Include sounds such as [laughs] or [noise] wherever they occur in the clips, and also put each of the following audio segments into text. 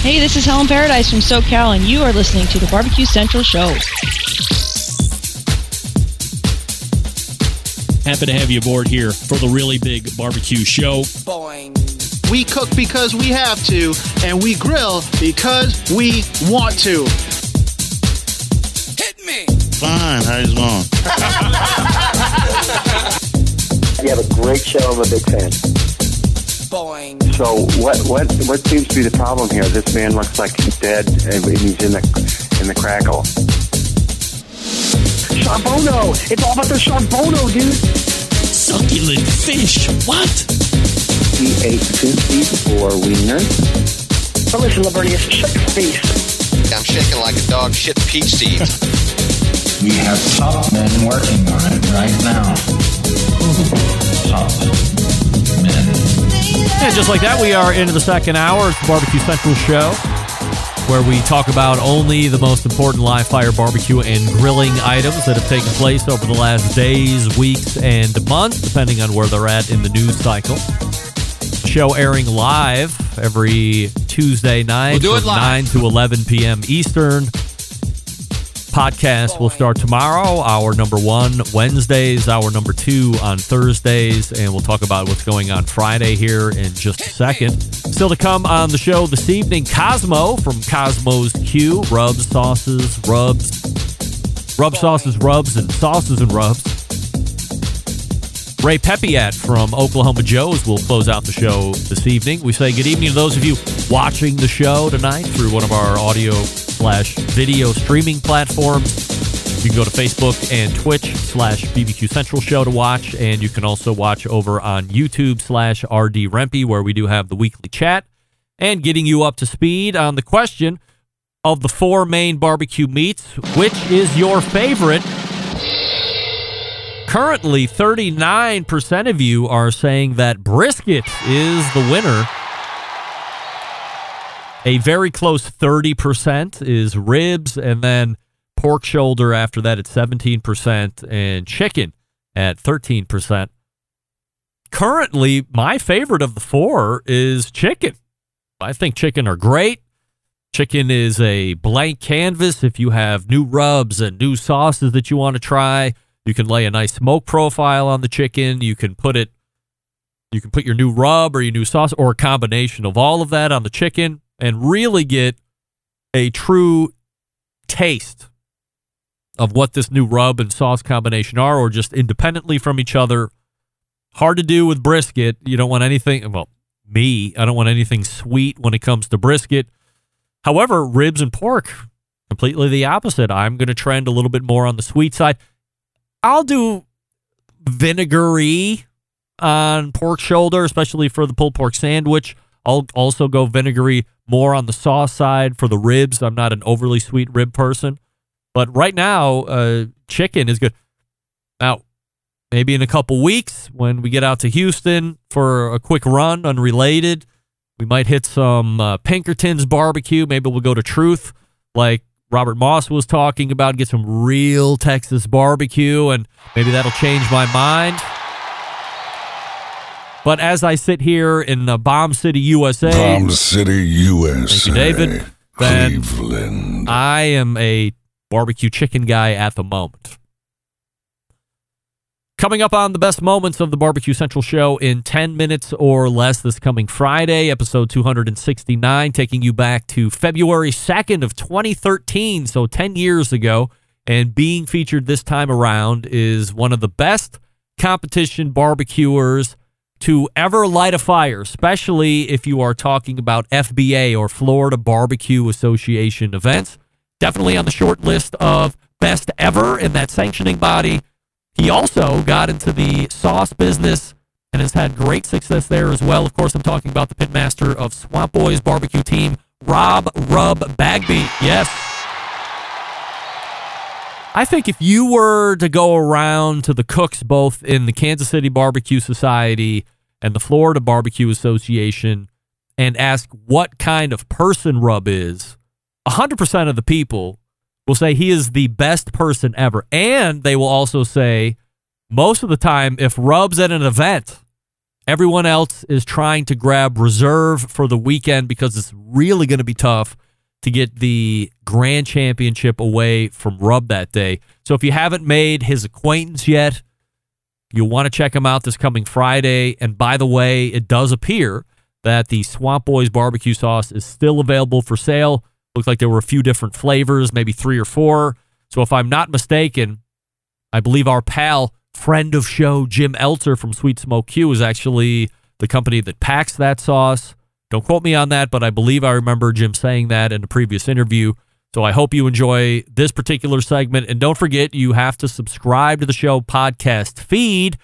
Hey, this is Helen Paradise from SoCal, and you are listening to the Barbecue Central Show. Happy to have you aboard here for the really big barbecue show. Boing. We cook because we have to, and we grill because we want to. Hit me. Fine. How's long? You [laughs] have a great show. I'm a big fan. Boing. So what what what seems to be the problem here? This man looks like he's dead and he's in the in the crackle. Charbono! It's all about the Charbono, dude! Succulent fish. What? He ate 54 wieners. But listen, Lavernius, shut your face. I'm shaking like a dog shit peach [laughs] seed. We have top men working on it right now. [laughs] And just like that, we are into the second hour. It's the Barbecue Central Show, where we talk about only the most important live fire barbecue and grilling items that have taken place over the last days, weeks, and months, depending on where they're at in the news cycle. Show airing live every Tuesday night We'll from live. 9 to 11 p.m. Eastern. Podcast will start tomorrow, Our number one Wednesdays, our number two on Thursdays, and we'll talk about what's going on Friday here in just a second. Still to come on the show this evening, Kosmo from Kosmo's Q, rubs, sauces, rubs, rub sauces, rubs, and sauces and rubs. Ray Peppiatt from Oklahoma Joe's will close out the show this evening. We say good evening to those of you watching the show tonight through one of our audio slash video streaming platforms. You can go to Facebook and Twitch slash BBQ Central Show to watch, and you can also watch over on YouTube slash RD Rempy, where we do have the weekly chat and getting you up to speed on the question of the four main barbecue meats, which is your favorite? Currently, 39% of you are saying that brisket is the winner. A very close 30% is ribs, and then pork shoulder after that at 17%, and chicken at 13%. Currently, my favorite of the four is chicken. I think chicken are great. Chicken is a blank canvas. If you have new rubs and new sauces that you want to try, you can lay a nice smoke profile on the chicken. You can put it, you can put your new rub or your new sauce or a combination of all of that on the chicken and really get a true taste of what this new rub and sauce combination are or just independently from each other. Hard to do with brisket. You don't want anything, well, me, I don't want anything sweet when it comes to brisket. However, ribs and pork, completely the opposite. I'm going to trend a little bit more on the sweet side. I'll do vinegary on pork shoulder, especially for the pulled pork sandwich. I'll also go vinegary more on the sauce side for the ribs. I'm not an overly sweet rib person, but right now, uh, chicken is good. Now, maybe in a couple weeks when we get out to Houston for a quick run, unrelated, we might hit some uh, Pinkerton's barbecue. Maybe we'll go to Truth, like Robert Moss was talking about, get some real Texas barbecue, and maybe that'll change my mind. But as I sit here in uh, Bomb City, USA, Bomb City, USA. David. Cleveland. I am a barbecue chicken guy at the moment. Coming up on the best moments of the Barbecue Central show in 10 minutes or less this coming Friday, episode 269, taking you back to February 2nd of 2013, so 10 years ago, and being featured this time around is one of the best competition barbecuers to ever light a fire, especially if you are talking about FBA or Florida Barbecue Association events. Definitely on the short list of best ever in that sanctioning body. He also got into the sauce business and has had great success there as well. Of course, I'm talking about the pitmaster of Swamp Boys barbecue team, Rob Rub Bagby. Yes. I think if you were to go around to the cooks, both in the Kansas City Barbecue Society and the Florida Barbecue Association, and ask what kind of person Rub is, 100% of the people will say he is the best person ever. And they will also say, most of the time, if Rub's at an event Everyone else is trying to grab reserve for the weekend because it's really going to be tough to get the grand championship away from Rub that day. So if you haven't made his acquaintance yet, you'll want to check him out this coming Friday. And by the way, it does appear that the Swamp Boys barbecue sauce is still available for sale. Looks like there were a few different flavors, maybe three or four. So if I'm not mistaken, I believe our pal, friend of show, Jim Elter from Sweet Smoke Q is actually the company that packs that sauce. Don't quote me on that, but I believe I remember Jim saying that in a previous interview. So I hope you enjoy this particular segment. And don't forget, you have to subscribe to the show podcast feed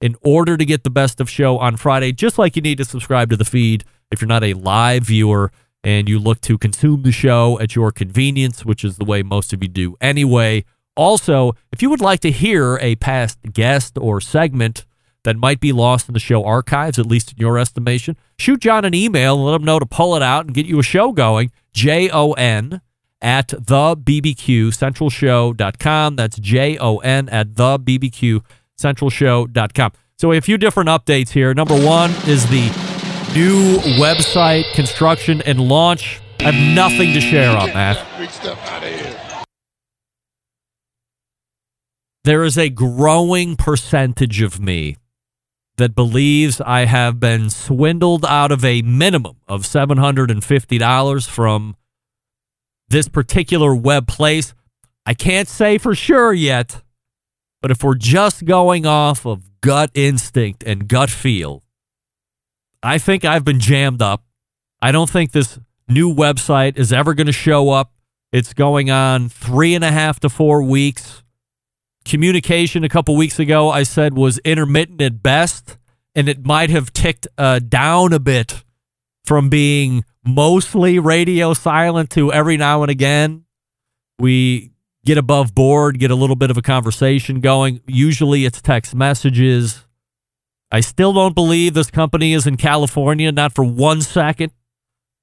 in order to get the best of show on Friday, just like you need to subscribe to the feed if you're not a live viewer and you look to consume the show at your convenience, which is the way most of you do anyway. Also, if you would like to hear a past guest or segment that might be lost in the show archives, at least in your estimation, shoot John an email and let him know to pull it out and get you a show going. J O N at the BBQ Central Show.com. That's J O N at the BBQ Central Show.com. So, a few different updates here. Number one is the new website construction and launch. I have nothing to share on that. There is a growing percentage of me that believes I have been swindled out of a minimum of $750 from this particular web place. I can't say for sure yet, but if we're just going off of gut instinct and gut feel, I think I've been jammed up. I don't think this new website is ever going to show up. It's going on three and a half to four weeks. Communication a couple weeks ago, I said, was intermittent at best, and it might have ticked uh, down a bit from being mostly radio silent to every now and again. We get above board, get a little bit of a conversation going. Usually it's text messages. I still don't believe this company is in California, not for one second.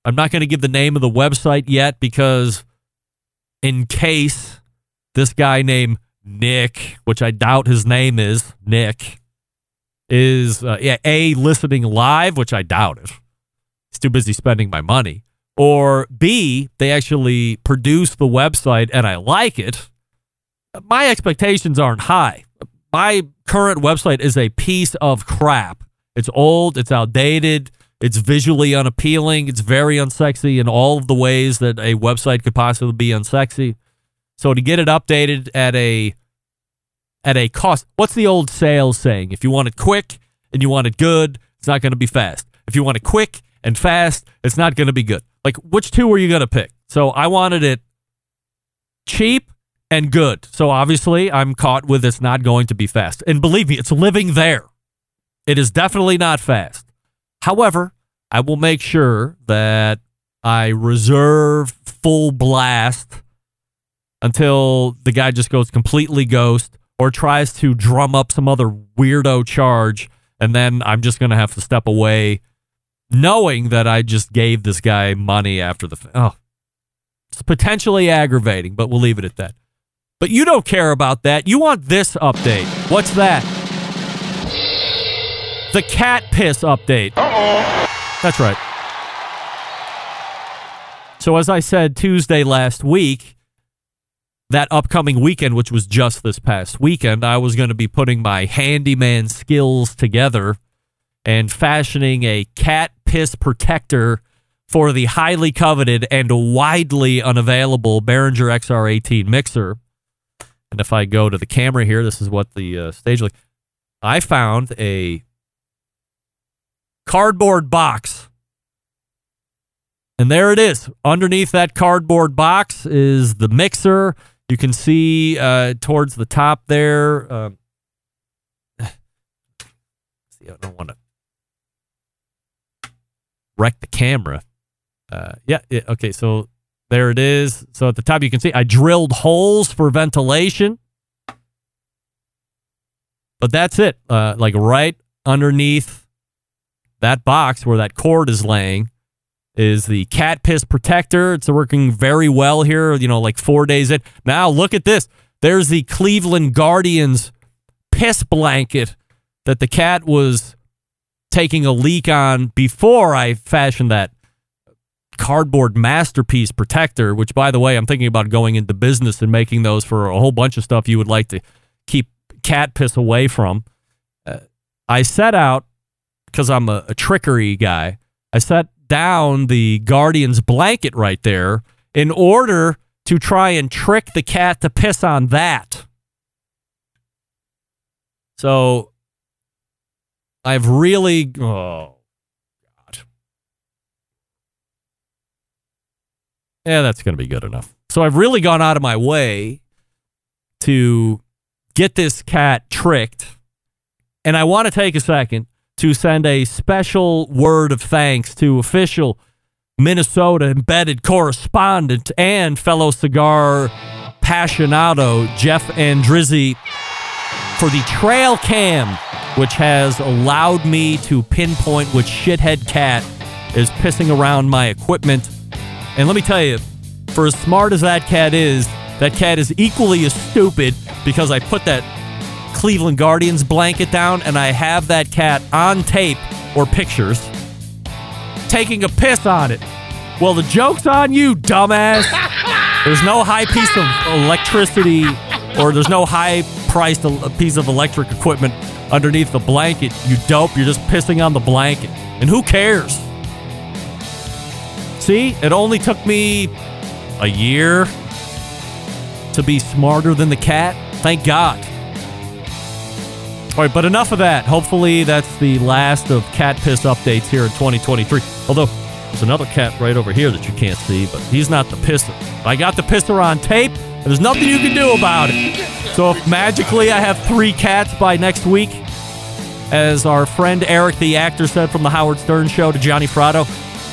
I'm not going to give the name of the website yet because, in case this guy named Nick, which I doubt his name is Nick, is uh, yeah, A, listening live, which I doubt it. He's too busy spending my money. Or B, they actually produce the website and I like it. My expectations aren't high. My current website is a piece of crap. It's old, it's outdated, it's visually unappealing, it's very unsexy in all of the ways that a website could possibly be unsexy. So to get it updated at a at a cost, what's the old sales saying? If you want it quick and you want it good, it's not going to be fast. If you want it quick and fast, it's not going to be good. Like which two are you going to pick? So I wanted it cheap and good. So obviously, I'm caught with it's not going to be fast. And believe me, it's living there. It is definitely not fast. However, I will make sure that I reserve full blast until the guy just goes completely ghost or tries to drum up some other weirdo charge. And then I'm just going to have to step away knowing that I just gave this guy money after the. Oh, it's potentially aggravating, but we'll leave it at that. But you don't care about that. You want this update. What's that? The cat piss update. Uh-oh. That's right. So as I said Tuesday last week, that upcoming weekend, which was just this past weekend, I was going to be putting my handyman skills together and fashioning a cat piss protector for the highly coveted and widely unavailable Behringer XR18 mixer. And if I go to the camera here, this is what the uh, stage like. I found a cardboard box. And there it is. Underneath that cardboard box is the mixer. You can see uh, towards the top there. Um, [sighs] see, I don't want to wreck the camera. Uh, yeah, yeah, okay, so there it is. So at the top, you can see I drilled holes for ventilation. But that's it. Uh, like right underneath that box where that cord is laying is the cat piss protector. It's working very well here, you know, like four days in. Now, look at this. There's the Cleveland Guardians piss blanket that the cat was taking a leak on before I fashioned that cardboard masterpiece protector, which, by the way, I'm thinking about going into business and making those for a whole bunch of stuff you would like to keep cat piss away from. Uh, I set out because I'm a, a trickery guy. I set down the Guardian's blanket right there in order to try and trick the cat to piss on that. So I've really oh god. Yeah, that's going to be good enough. So I've really gone out of my way to get this cat tricked. And I want to take a second to send a special word of thanks to official Minnesota embedded correspondent and fellow cigar passionado Jeff Andrizzi for the trail cam, which has allowed me to pinpoint which shithead cat is pissing around my equipment. And let me tell you, for as smart as that cat is, that cat is equally as stupid because I put that Cleveland Guardians blanket down and I have that cat on tape or pictures taking a piss on it. Well, the joke's on you, dumbass. There's no high piece of electricity or there's no high priced uh, piece of electric equipment underneath the blanket. You dope. You're just pissing on the blanket. And who cares? See, it only took me a year to be smarter than the cat. Thank God. All right, but enough of that. Hopefully, that's the last of cat piss updates here in 2023. Although, there's another cat right over here that you can't see, but he's not the pisser. I got the pisser on tape, and there's nothing you can do about it. So, if magically I have three cats by next week, as our friend Eric, the actor, said from the Howard Stern show to Johnny Fratto,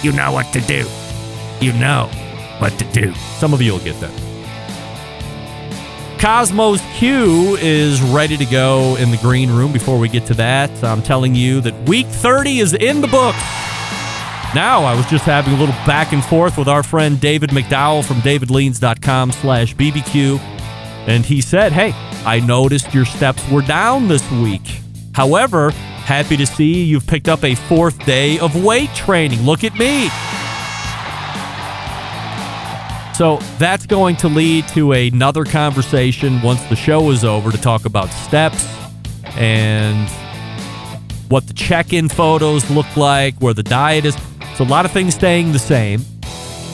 you know what to do. You know what to do. Some of you will get that. Kosmo's Q is ready to go in the green room. Before we get to that, I'm telling you that week 30 is in the books. Now, I was just having a little back and forth with our friend David McDowell from davidleans.com slash BBQ, and he said, hey, I noticed your steps were down this week. However, happy to see you've picked up a fourth day of weight training. Look at me. So that's going to lead to another conversation once the show is over to talk about steps and what the check in photos look like, where the diet is. So a lot of things staying the same.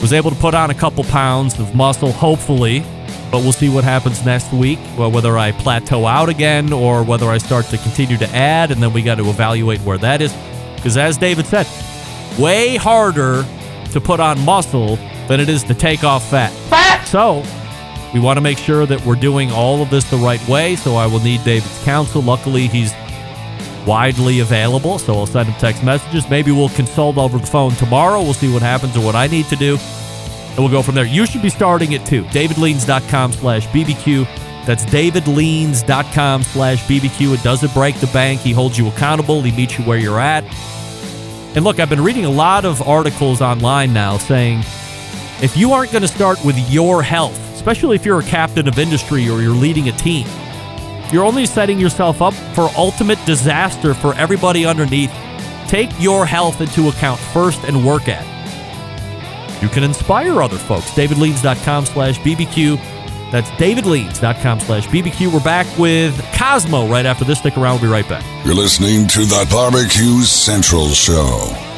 Was able to put on a couple pounds of muscle, hopefully, but we'll see what happens next week. Well, whether I plateau out again or whether I start to continue to add, and then we got to evaluate where that is. Because as David said, way harder to put on muscle than it is to take off fat. Fat! So, we want to make sure that we're doing all of this the right way. So, I will need David's counsel. Luckily, he's widely available. So, I'll send him text messages. Maybe we'll consult over the phone tomorrow. We'll see what happens or what I need to do. And we'll go from there. You should be starting it too. DavidLeans.com slash BBQ. That's davidleans.com slash BBQ. It doesn't break the bank. He holds you accountable. He meets you where you're at. And look, I've been reading a lot of articles online now saying if you aren't going to start with your health, especially if you're a captain of industry or you're leading a team, you're only setting yourself up for ultimate disaster for everybody underneath. Take your health into account first and work at it. You can inspire other folks. DavidLeans.com slash BBQ. That's davidleans.com slash BBQ. We're back with Kosmo right after this. Stick around. We'll be right back. You're listening to the Barbecue Central Show.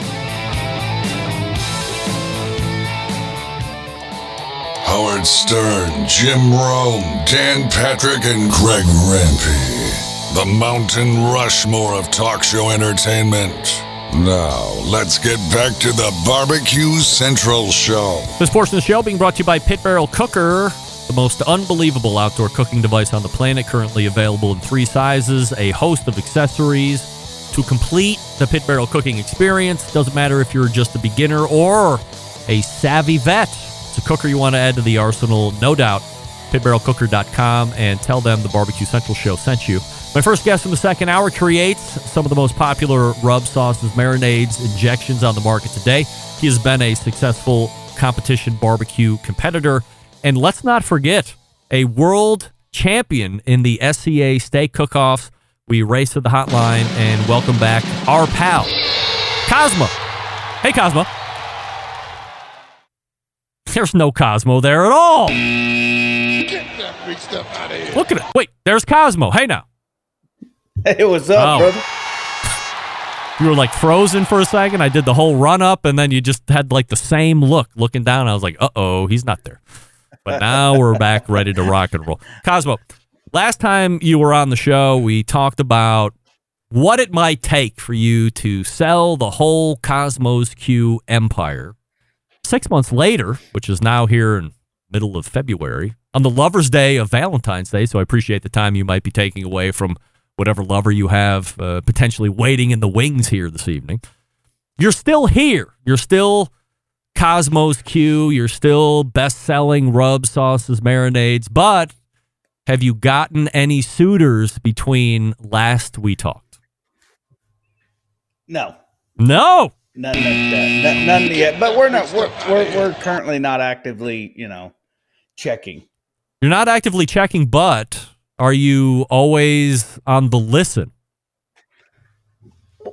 Howard Stern, Jim Rome, Dan Patrick, and Greg Rempe. The Mountain Rushmore of talk show entertainment. Now, let's get back to the Barbecue Central Show. This portion of the show being brought to you by Pit Barrel Cooker, the most unbelievable outdoor cooking device on the planet, currently available in three sizes, a host of accessories to complete the Pit Barrel cooking experience. Doesn't matter if you're just a beginner or a savvy vet. It's a cooker you want to add to the arsenal, no doubt. PitBarrelCooker.com and tell them the Barbecue Central Show sent you. My first guest in the second hour creates some of the most popular rub sauces, marinades, injections on the market today. He has been a successful competition barbecue competitor. And let's not forget, a world champion in the SCA steak cook offs we race to the hotline and welcome back our pal, Kosmo. Hey, Kosmo. There's no Kosmo there at all. Get that big stuff out of here. Look at it. Wait, there's Kosmo. Hey, now. Hey, what's up, Oh. brother? You were like frozen for a second. I did the whole run up, and then you just had like the same look looking down. I was like, uh oh, he's not there. But now [laughs] we're back ready to rock and roll. Kosmo, last time you were on the show, we talked about what it might take for you to sell the whole Kosmo's Q empire. Six months later, which is now here in middle of February, on the Lover's Day of Valentine's Day, so I appreciate the time you might be taking away from whatever lover you have uh, potentially waiting in the wings here this evening. You're still here. You're still Kosmo's Q. You're still best selling rub sauces, marinades. But have you gotten any suitors between last we talked? No, No. None of that. None, none yet. But we're not. We're, we're we're currently not actively, you know, checking. You're not actively checking, but are you always on the listen?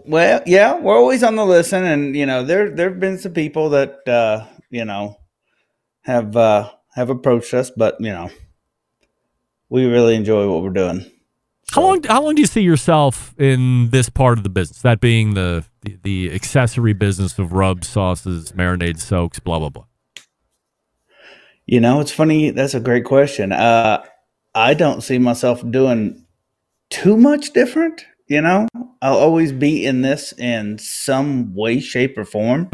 Well, yeah, we're always on the listen, and you know, there there have been some people that uh, you know have uh, have approached us, but you know, we really enjoy what we're doing. How long? How long do you see yourself in this part of the business? That being the the, the accessory business of rubs, sauces, marinades, soaks, blah blah blah. You know, it's funny. That's a great question. Uh, I don't see myself doing too much different. You know, I'll always be in this in some way, shape, or form.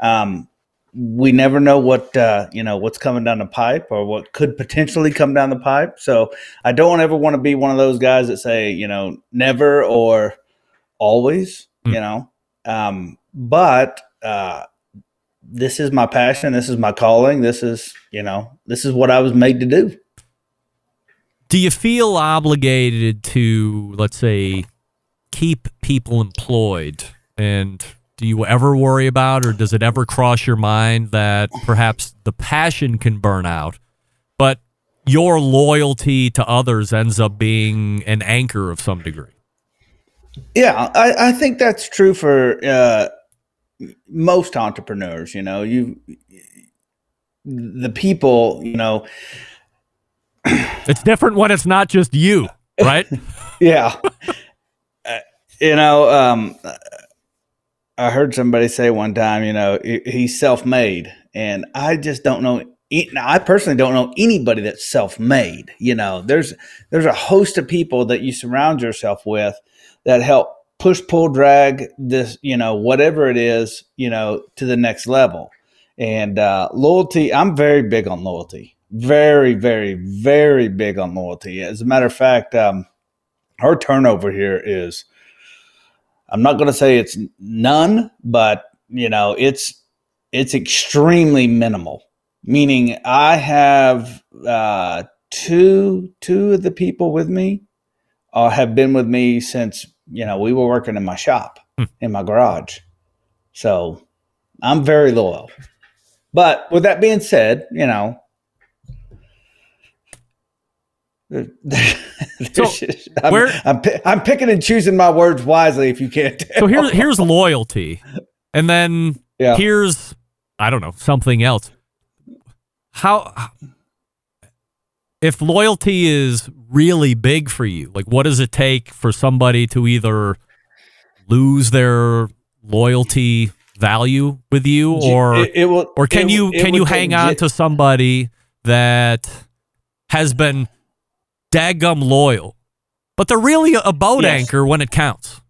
Um, we never know what uh, you know what's coming down the pipe or what could potentially come down the pipe. So I don't ever want to be one of those guys that say you know never or always. You know, um, but uh, this is my passion. This is my calling. This is you know this is what I was made to do. Do you feel obligated to, let's say, keep people employed? And do you ever worry about, or does it ever cross your mind that perhaps the passion can burn out, but your loyalty to others ends up being an anchor of some degree? Yeah, I, I think that's true for uh, most entrepreneurs. You know, you the people. You know, [clears throat] It's different when it's not just you, right? [laughs] yeah. Uh, you know, um, I heard somebody say one time, you know, he's self-made, and I just don't know. I personally don't know anybody that's self-made. You know, there's there's a host of people that you surround yourself with that help push, pull, drag this, you know, whatever it is, you know, to the next level. And uh, loyalty, I'm very big on loyalty. Very, very, very big on loyalty. As a matter of fact, um, her turnover here is I'm not going to say it's none, but you know, it's it's extremely minimal. Meaning, I have uh, two two of the people with me uh, have been with me since you know we were working in my shop in my garage. So I'm very loyal. But with that being said, you know. [laughs] So, I'm, where- I'm, I'm picking and choosing my words wisely if you can't tell. So here's [laughs] here's loyalty, and then Yeah. here's I don't know something else. How if loyalty is really big for you, like what does it take for somebody to either lose their loyalty value with you, or It- it will- or can it- you can you hang on to somebody that has been daggum loyal, but they're really a boat Yes. anchor when it counts?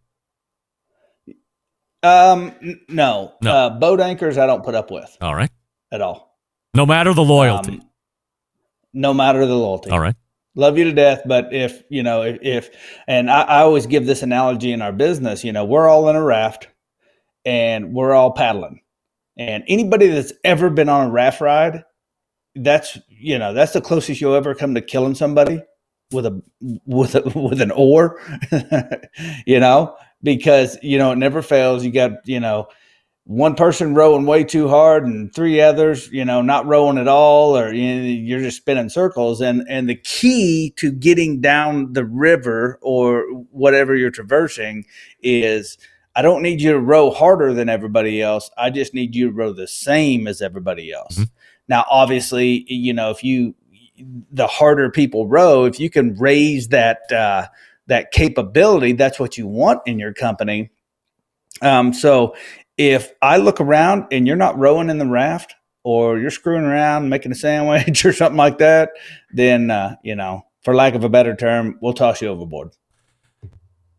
Um, n- no, No. Uh, boat anchors I don't put up with All right, at all. no matter the loyalty. Um, no matter the loyalty. All right. Love you to death, but if you know, if, if and I, I always give this analogy in our business. You know, we're all in a raft, and we're all paddling, and anybody that's ever been on a raft ride, that's you know that's the closest you'll ever come to killing somebody with a with a [laughs] with an oar, [laughs] you know, because you know it never fails. You got you know one person rowing way too hard and three others, you know, not rowing at all, or you know, you're just spinning circles. And and the key to getting down the river or whatever you're traversing is I don't need you to row harder than everybody else. I just need you to row the same as everybody else. Mm-hmm. Now, obviously, you know, if you the harder people row, if you can raise that uh, that capability, that's what you want in your company. Um, so if I look around and you're not rowing in the raft or you're screwing around making a sandwich [laughs] or something like that, then uh, you know, for lack of a better term, we'll toss you overboard.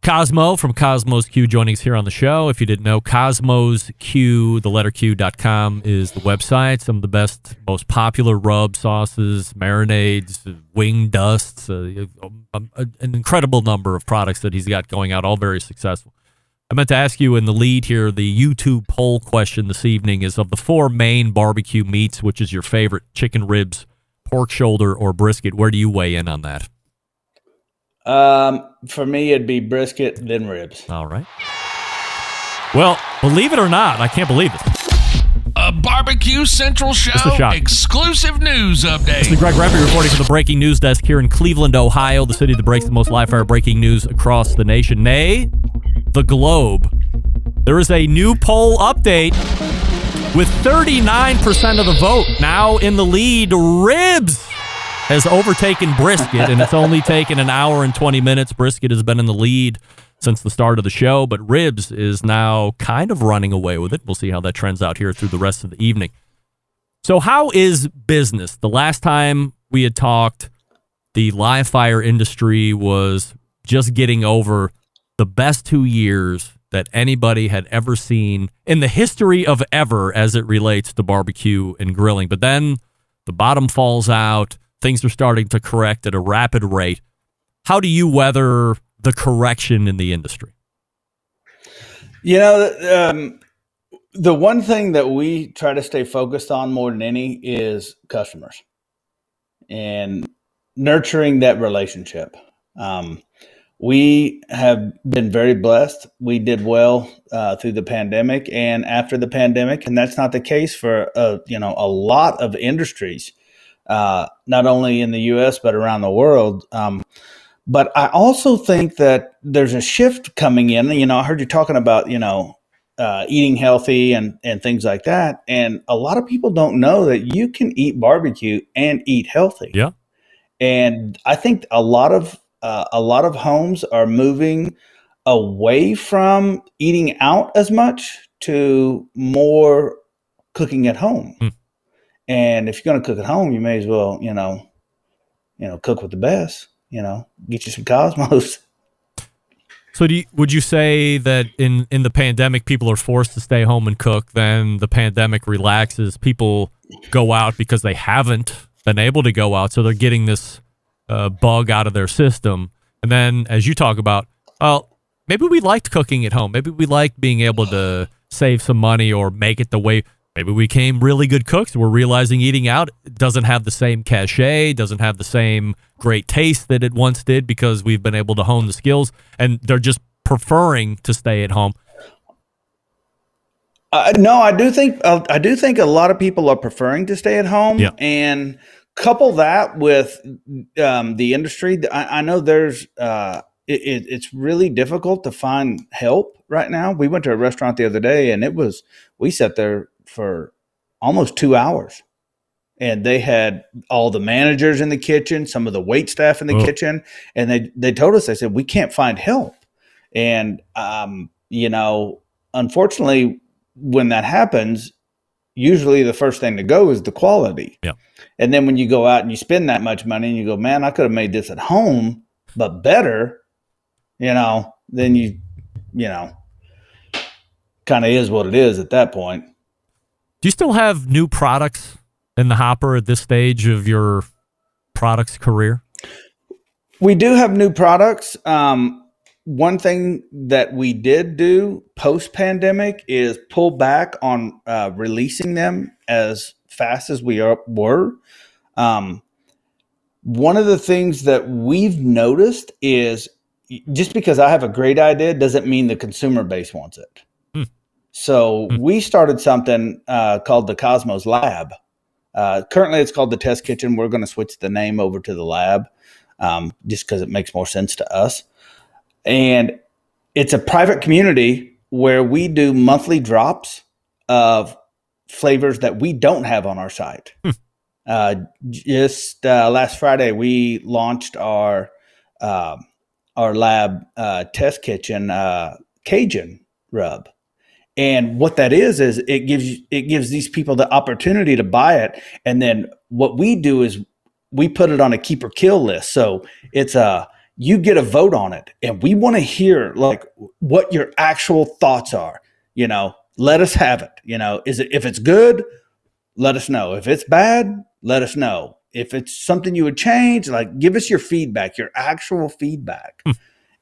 Kosmo from Kosmo's Q joining us here on the show. If you didn't know, Kosmo's Q, the letter Q.com is the website. Some of the best, most popular rub sauces, marinades, wing dusts, uh, um, an incredible number of products that he's got going out, all very successful. I meant to ask you in the lead here, the YouTube poll question this evening is of the four main barbecue meats, which is your favorite chicken ribs, pork shoulder, or brisket? Where do you weigh in on that? Um, for me, it'd be brisket, then ribs. All right. Well, believe it or not, I can't believe it. A Barbecue Central Just a Show exclusive news update. This is Greg Rempe reporting from the breaking news desk here in Cleveland, Ohio, the city that breaks the most live fire breaking news across the nation, nay, the globe. There is a new poll update with 39% of the vote now in the lead. Ribs has overtaken brisket, and it's only taken an hour and 20 minutes. Brisket has been in the lead since the start of the show, but ribs is now kind of running away with it. We'll see how that trends out here through the rest of the evening. So, how is business? The last time we had talked, the live fire industry was just getting over the best two years that anybody had ever seen in the history of ever as it relates to barbecue and grilling. But then the bottom falls out, things are starting to correct at a rapid rate. How do you weather the correction in the industry? You know, um, the one thing that we try to stay focused on more than any is customers and nurturing that relationship. Um, we have been very blessed. We did well uh, through the pandemic and after the pandemic, and that's not the case for uh, you know a lot of industries, uh, not only in the U.S. but around the world. Um, but I also think that there's a shift coming in. You know, I heard you talking about you know uh, eating healthy and and things like that, and a lot of people don't know that you can eat barbecue and eat healthy. Yeah, and I think a lot of uh, a lot of homes are moving away from eating out as much to more cooking at home. Hmm. And if you're going to cook at home, you may as well, you know, you know, cook with the best. You know, get you some Kosmo's. [laughs] So, do you, would you say that in in the pandemic, people are forced to stay home and cook? Then the pandemic relaxes, people go out because they haven't been able to go out, so they're getting this uh, bug out of their system. And then, as you talk about, well, maybe we liked cooking at home. Maybe we liked being able to save some money or make it the way. Maybe we became really good cooks. We're realizing eating out doesn't have the same cachet, doesn't have the same great taste that it once did because we've been able to hone the skills, and they're just preferring to stay at home. Uh, no, I do think uh, I do think a lot of people are preferring to stay at home, Yeah. and couple that with um, the industry. I, I know there's uh, it, it, it's really difficult to find help right now. We went to a restaurant the other day, and it was we sat there for almost two hours, and they had all the managers in the kitchen, some of the wait staff in the Oh. kitchen, and they they told us they said we can't find help, and um, you know, unfortunately, when that happens, usually the first thing to go is the quality. Yeah. And then when you go out and you spend that much money and you go, man, I could have made this at home, but better, you know, then you, you know, kind of is what it is at that point. Do you still have new products in the hopper at this stage of your products career? We do have new products. Um, one thing that we did do post pandemic is pull back on uh, releasing them as fast as we are, were. Um, one of the things that we've noticed is just because I have a great idea doesn't mean the consumer base wants it. Hmm. So we started something uh, called the Kosmo's Lab. Uh, currently, it's called the Test Kitchen. We're going to switch the name over to the Lab um, just because it makes more sense to us. And it's a private community where we do monthly drops of flavors that we don't have on our site. Uh, just uh, last Friday, we launched our um our lab uh, test kitchen uh, Cajun rub, and what that is is it gives it gives these people the opportunity to buy it, and then what we do is we put it on a keep or kill list. So it's a you get a vote on it, and we want to hear like what your actual thoughts are. You know, let us have it. You know, is it if it's good, let us know. If it's bad, let us know. If it's something you would change, like give us your feedback, your actual feedback. Hmm.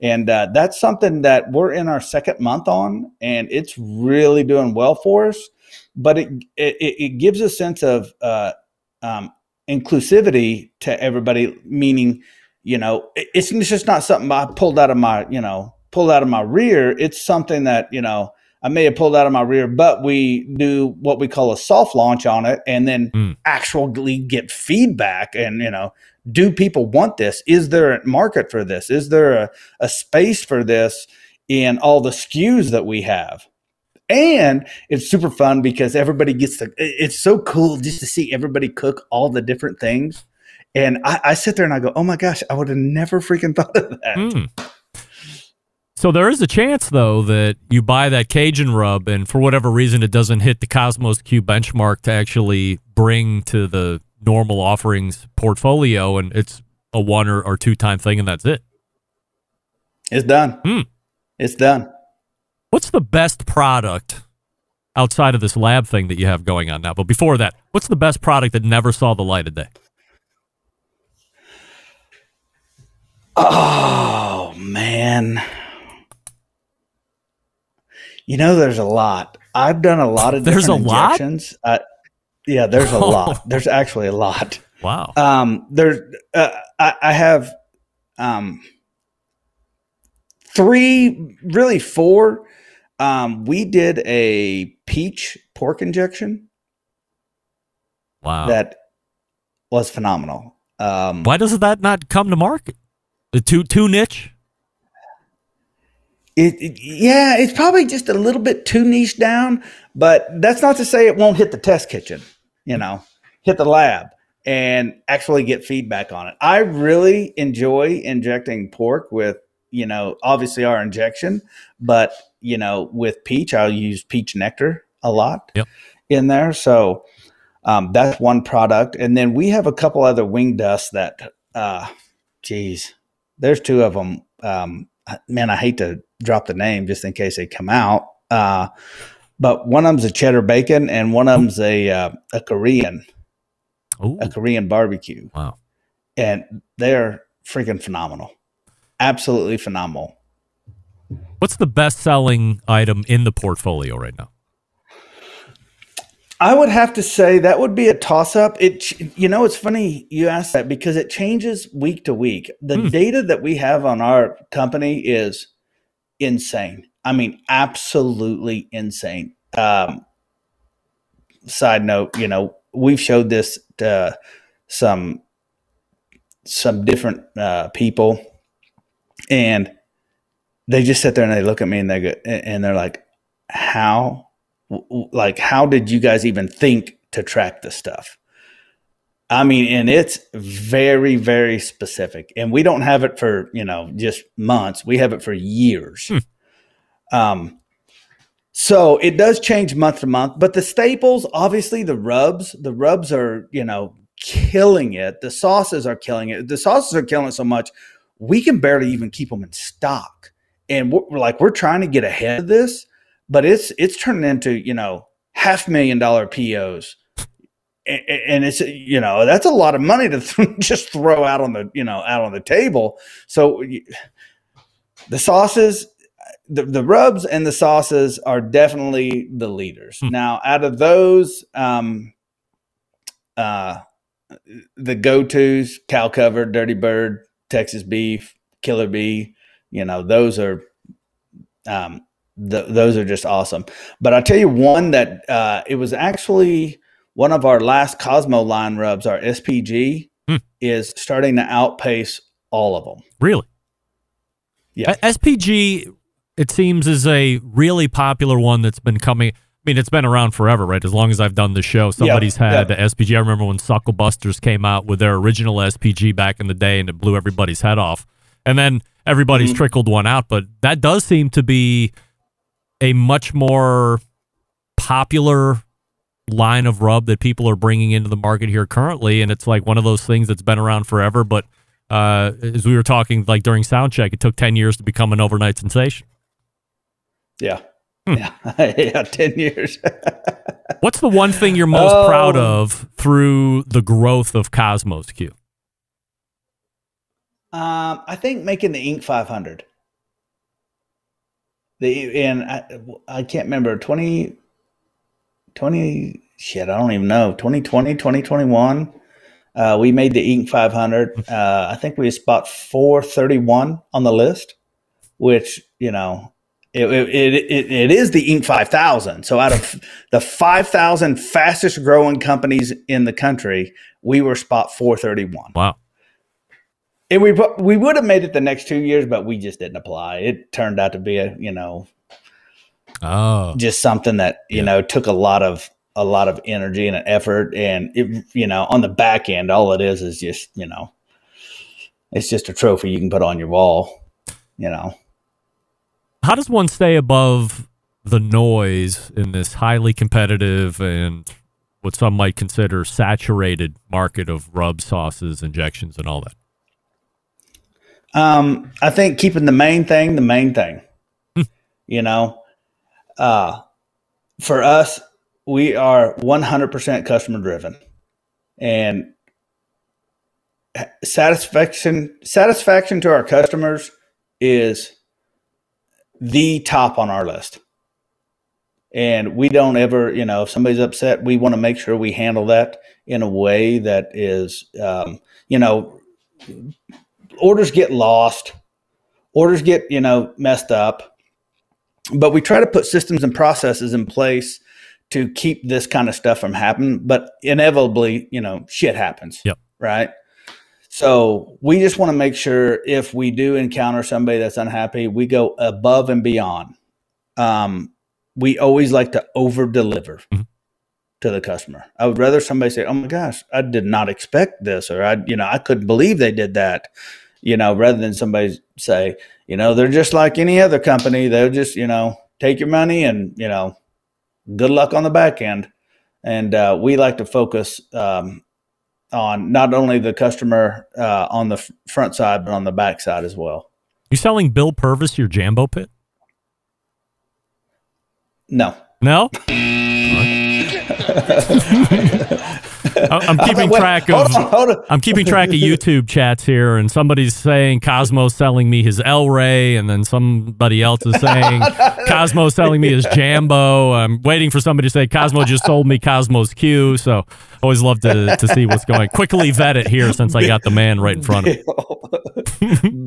And uh, that's something that we're in our second month on, and it's really doing well for us. But it it, it gives a sense of uh, um, inclusivity to everybody, meaning, you know, it's, it's just not something I pulled out of my, you know, pulled out of my rear. It's something that, you know, I may have pulled out of my rear, but we do what we call a soft launch on it and then actually get feedback and, you know, do people want this? Is there a market for this? Is there a, a space for this in all the SKUs that we have? And it's super fun because everybody gets to, it's so cool just to see everybody cook all the different things. And I, I sit there and I go, oh my gosh, I would have never freaking [laughs] thought of that. Hmm. So there is a chance, though, that you buy that Cajun rub, and for whatever reason, it doesn't hit the Kosmo's Q benchmark to actually bring to the normal offerings portfolio, and it's a one or, or two time thing, and that's it. It's done. It's done. What's the best product outside of this lab thing that you have going on now? But before that, what's the best product that never saw the light of day? Oh man. You know, there's a lot. I've done a lot of There's different a lot? Uh, yeah, there's a [laughs] lot. There's actually a lot. Wow. Um, there's uh, I, I have um three, really four. Um, we did a peach pork injection Wow. that was phenomenal. Um, Why does that not come to market? The too too niche. It, it- yeah, it's probably just a little bit too niche down, but that's not to say it won't hit the test kitchen, you know, hit the lab and actually get feedback on it. I really enjoy injecting pork with, you know, obviously our injection, but you know, with peach, I'll use peach nectar a lot Yep. in there. So um, that's one product. And then we have a couple other wing dusts that, uh, geez, there's two of them. Um, man, I hate to drop the name just in case they come out. Uh, but one of them's a cheddar bacon and one of them's a, uh, a Korean, a Korean barbecue. Wow. And they're freaking phenomenal. Absolutely phenomenal. What's the best selling item in the portfolio right now? I would have to say that would be a toss up. It, you know, it's funny you ask that because it changes week to week. The data that we have on our company is insane. I mean, absolutely insane. Um, side note, you know, we've showed this to some some different uh, people, and they just sit there and they look at me and they go, and they're like, "How like how did you guys even think to track this stuff? I mean and it's very very specific and we don't have it for you know just months. We have it for years um so it does change month to month but the staples obviously the rubs the rubs are you know killing it. The sauces are killing it. The sauces are killing it so much we can barely even keep them in stock. And we're, like we're trying to get ahead of this but it's it's turning into you know half million dollar POs, and it's you know that's a lot of money to [laughs] th- just throw out on the you know out on the table. So the sauces, the the rubs and the sauces are definitely the leaders. Now, out of those, um, uh, the go tos: cow cover, dirty bird, Texas beef, killer bee. You know those are um, th- those are just awesome. But I'll tell you one that uh, it was actually one of our last Kosmo line rubs, our SPG, Hmm. is starting to outpace all of them. Really? Yeah. SPG, it seems, is a really popular one that's been coming. I mean, it's been around forever, right? As long as I've done the show, somebody's had yeah. the SPG. I remember when SuckleBusters came out with their original SPG back in the day, and it blew everybody's head off. And then everybody's Mm-hmm. trickled one out, but that does seem to be a much more popular line of rub that people are bringing into the market here currently, and it's like one of those things that's been around forever. But uh, as we were talking, like during sound check, it took ten years to become an overnight sensation. Yeah. Hmm. Yeah. [laughs] yeah. 10 years. [laughs] What's the one thing you're most Oh. proud of through the growth of Kosmo's Q? Um, I think making the Inc. 500. The and I, I can't remember 20, 20 shit. I don't even know 2020, 2021. Uh, we made the Inc. 500. Uh, I think we spot 431 on the list, which you know it it, it, it, is the Inc. 5000. So out of the 5,000 fastest growing companies in the country, we were spot 431. Wow. And we we would have made it the next two years, but we just didn't apply. It turned out to be a you know Oh, just something that you know took a lot of a lot of energy and an effort, and it you know on the back end, all it is is just you know it's just a trophy you can put on your wall. You know, how does one stay above the noise in this highly competitive and what some might consider saturated market of rub sauces, injections, and all that? um, I think keeping the main thing the main thing. you know, uh, for us, we are 100% customer driven and satisfaction satisfaction to our customers is the top on our list. And we don't ever you know if somebody's upset we want to make sure we handle that in a way that is um, you know orders get lost orders get you know messed up. But we try to put systems and processes in place to keep this kind of stuff from happening but inevitably you know shit happens. Yep. right so we just want to make sure if we do encounter somebody that's unhappy we go above and beyond. Um, we always like to over deliver Mhm. to the customer. I would rather somebody say oh my gosh i did not expect this or i you know i couldn't believe they did that you know rather than somebody say you know they're just like any other company. They'll just you know take your money and you know good luck on the back end. And uh, we like to focus um, on not only the customer uh, on the f- front side but on the back side as well You selling Bill Purvis your Jambo Pit? no No. [laughs] [laughs] [laughs] [laughs] I'm keeping Wait, track hold of on, hold on. I'm keeping track of [laughs] YouTube chats here, and somebody's saying Kosmo's selling me his El Rey, and then somebody else is saying [laughs] Kosmo's selling me his Jambo. I'm waiting for somebody to say Kosmo just sold me Kosmo's Q. So always love to to see what's going. Quickly vet it here since I got the man right in front of me.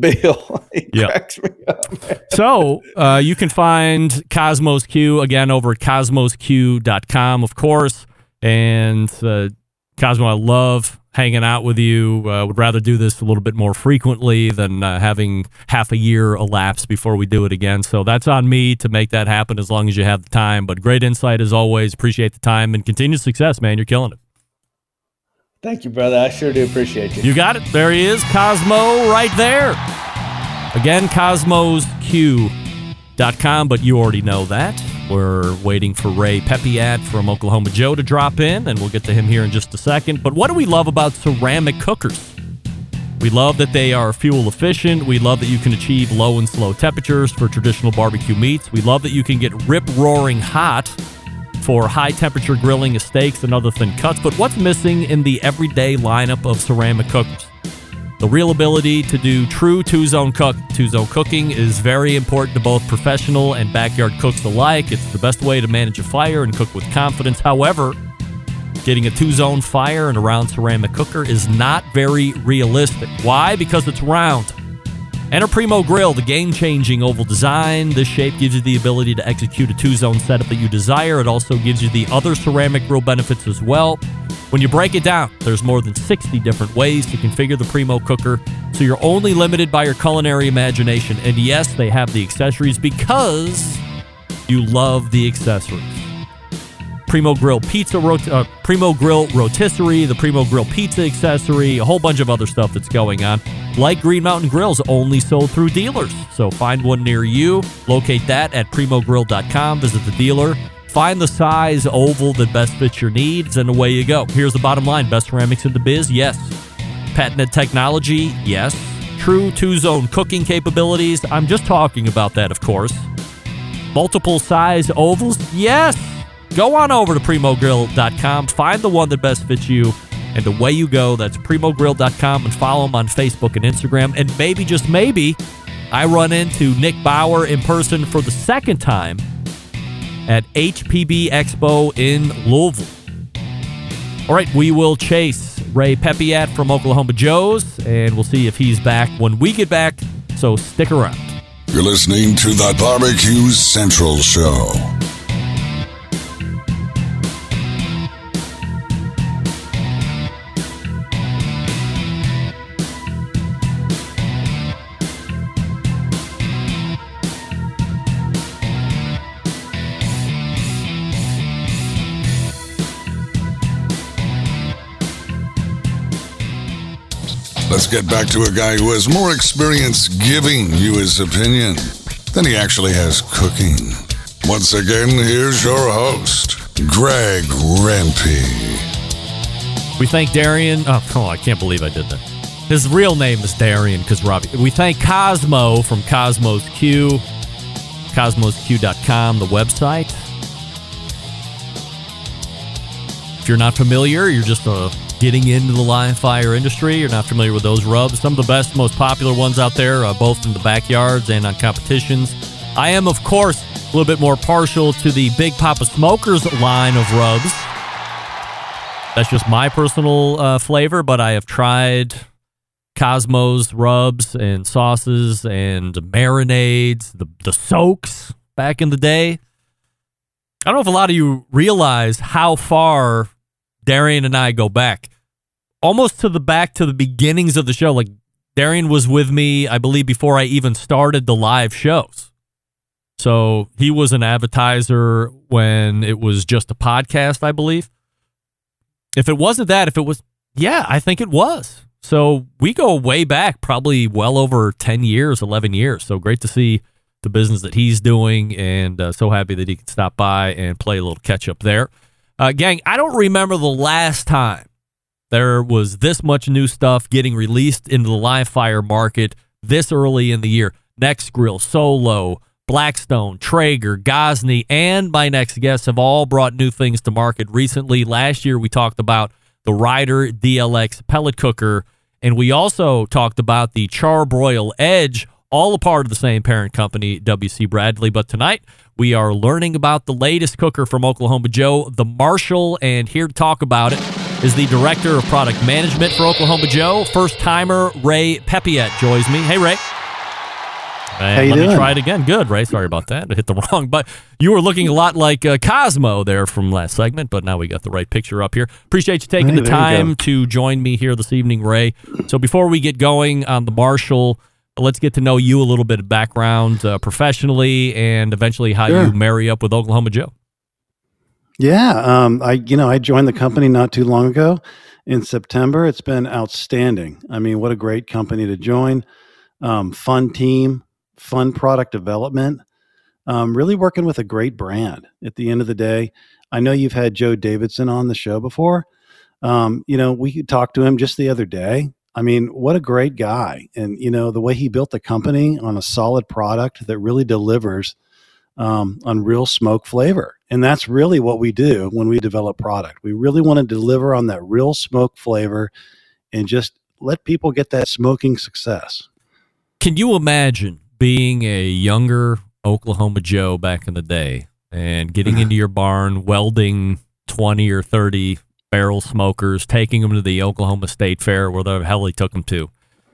bill Yeah. cracks me up So uh, you can find Kosmo's Q again over at kosmosq.com, of course. And uh, Kosmo, I love hanging out with you. Uh, would rather do this a little bit more frequently than uh, having half a year elapse before we do it again. So that's on me to make that happen as long as you have the time. But great insight as always. Appreciate the time and continued success, man. You're killing it. thank you brother i sure do appreciate you You got it. There he is, Kosmo, right there. Again, kosmosq.com, but you already know that. We're waiting for Ray Peppiatt from Oklahoma Joe to drop in, and we'll get to him here in just a second. But what do we love about ceramic cookers? We love that they are fuel efficient. We love that you can achieve low and slow temperatures for traditional barbecue meats. We love that you can get rip roaring hot for high temperature grilling of steaks and other thin cuts. But what's missing in the everyday lineup of ceramic cookers? The real ability to do true two zone cook. Two zone cooking is very important to both professional and backyard cooks alike. It's the best way to manage a fire and cook with confidence. However, getting a two zone fire in a round ceramic cooker is not very realistic. Why? Because it's round. Enter Primo Grill, the game changing oval design. This shape gives you the ability to execute a two zone setup that you desire. It also gives you the other ceramic grill benefits as well. When you break it down, there's more than 60 different ways to configure the Primo cooker, so you're only limited by your culinary imagination. And yes, they have the accessories because you love the accessories. Primo Grill Pizza, rot- uh, Primo Grill Rotisserie, the Primo Grill Pizza accessory, a whole bunch of other stuff that's going on. Like Green Mountain Grills, only sold through dealers. So find one near you, locate that at primogrill.com, visit the dealer, find the size oval that best fits your needs, and away you go. Here's the bottom line best ceramics in the biz? Yes. Patented technology? Yes. True two zone cooking capabilities? I'm just talking about that, of course. Multiple size ovals? Yes. Go on over to primogrill.com, find the one that best fits you, and away you go. That's primogrill.com and follow them on Facebook and Instagram. And maybe, just maybe, I run into Nick Bauer in person for the second time at HPB Expo in Louisville. All right, we will chase Ray Peppiatt from Oklahoma Joe's, and we'll see if he's back when we get back. So stick around. You're listening to the Barbecue Central Show. Get back to a guy who has more experience giving you his opinion than he actually has cooking. Once again, here's your host, Greg Rempe. We thank Darian. Oh, oh, I can't believe I did that. His real name is Darian because Robbie. We thank Kosmo from Kosmo's Q, kosmosq.com, the website. If you're not familiar, you're just uh, getting into the live fire industry. You're not familiar with those rubs. Some of the best, most popular ones out there, uh, both in the backyards and on competitions. I am, of course, a little bit more partial to the Big Poppa Smokers line of rubs. That's just my personal uh, flavor, but I have tried Kosmo's rubs and sauces and marinades, the, the soaks back in the day. I don't know if a lot of you realize how far Darian and I go back. Almost to the back to the beginnings of the show. Like Darian was with me, I believe, before I even started the live shows. So he was an advertiser when it was just a podcast, I believe. If it wasn't that, if it was, yeah, I think it was. So we go way back, probably well over 10 years, 11 years. So great to see the business that he's doing and uh, so happy that he could stop by and play a little catch up there. Uh, gang, I don't remember the last time there was this much new stuff getting released into the live fire market this early in the year. Nexgrill, Solo, Blackstone, Traeger, Gozney, and my next guests have all brought new things to market recently. Last year, we talked about the Rider DLX pellet cooker, and we also talked about the Charbroil Edge, all a part of the same parent company, WC Bradley. But tonight, we are learning about the latest cooker from Oklahoma Joe, the Marshall, and here to talk about it is the Director of Product Management for Oklahoma Joe, first timer Ray Peppiatt joins me. Hey, Ray. And let doing? me try it again. Good, Ray. Sorry about that. I hit the [laughs] wrong. But you were looking a lot like uh, Kosmo there from last segment, but now we got the right picture up here. Appreciate you taking Hey, the time to join me here this evening, Ray. So before we get going on the Marshall, let's get to know you a little bit of background uh, professionally and eventually how Sure. you marry up with Oklahoma Joe. Yeah, um, I you know I joined the company not too long ago in September. It's been outstanding. I mean, what a great company to join. Um, fun team, fun product development. Um, really working with a great brand. At the end of the day, I know you've had Joe Davidson on the show before. Um, you know, we talked to him just the other day. I mean, what a great guy. And, you know, the way he built the company on a solid product that really delivers um, on real smoke flavor. And that's really what we do when we develop product. We really want to deliver on that real smoke flavor and just let people get that smoking success. Can you imagine being a younger Oklahoma Joe back in the day and getting [sighs] into your barn, welding 20 or 30 barrel smokers, taking them to the Oklahoma State Fair, where the hell he took them to,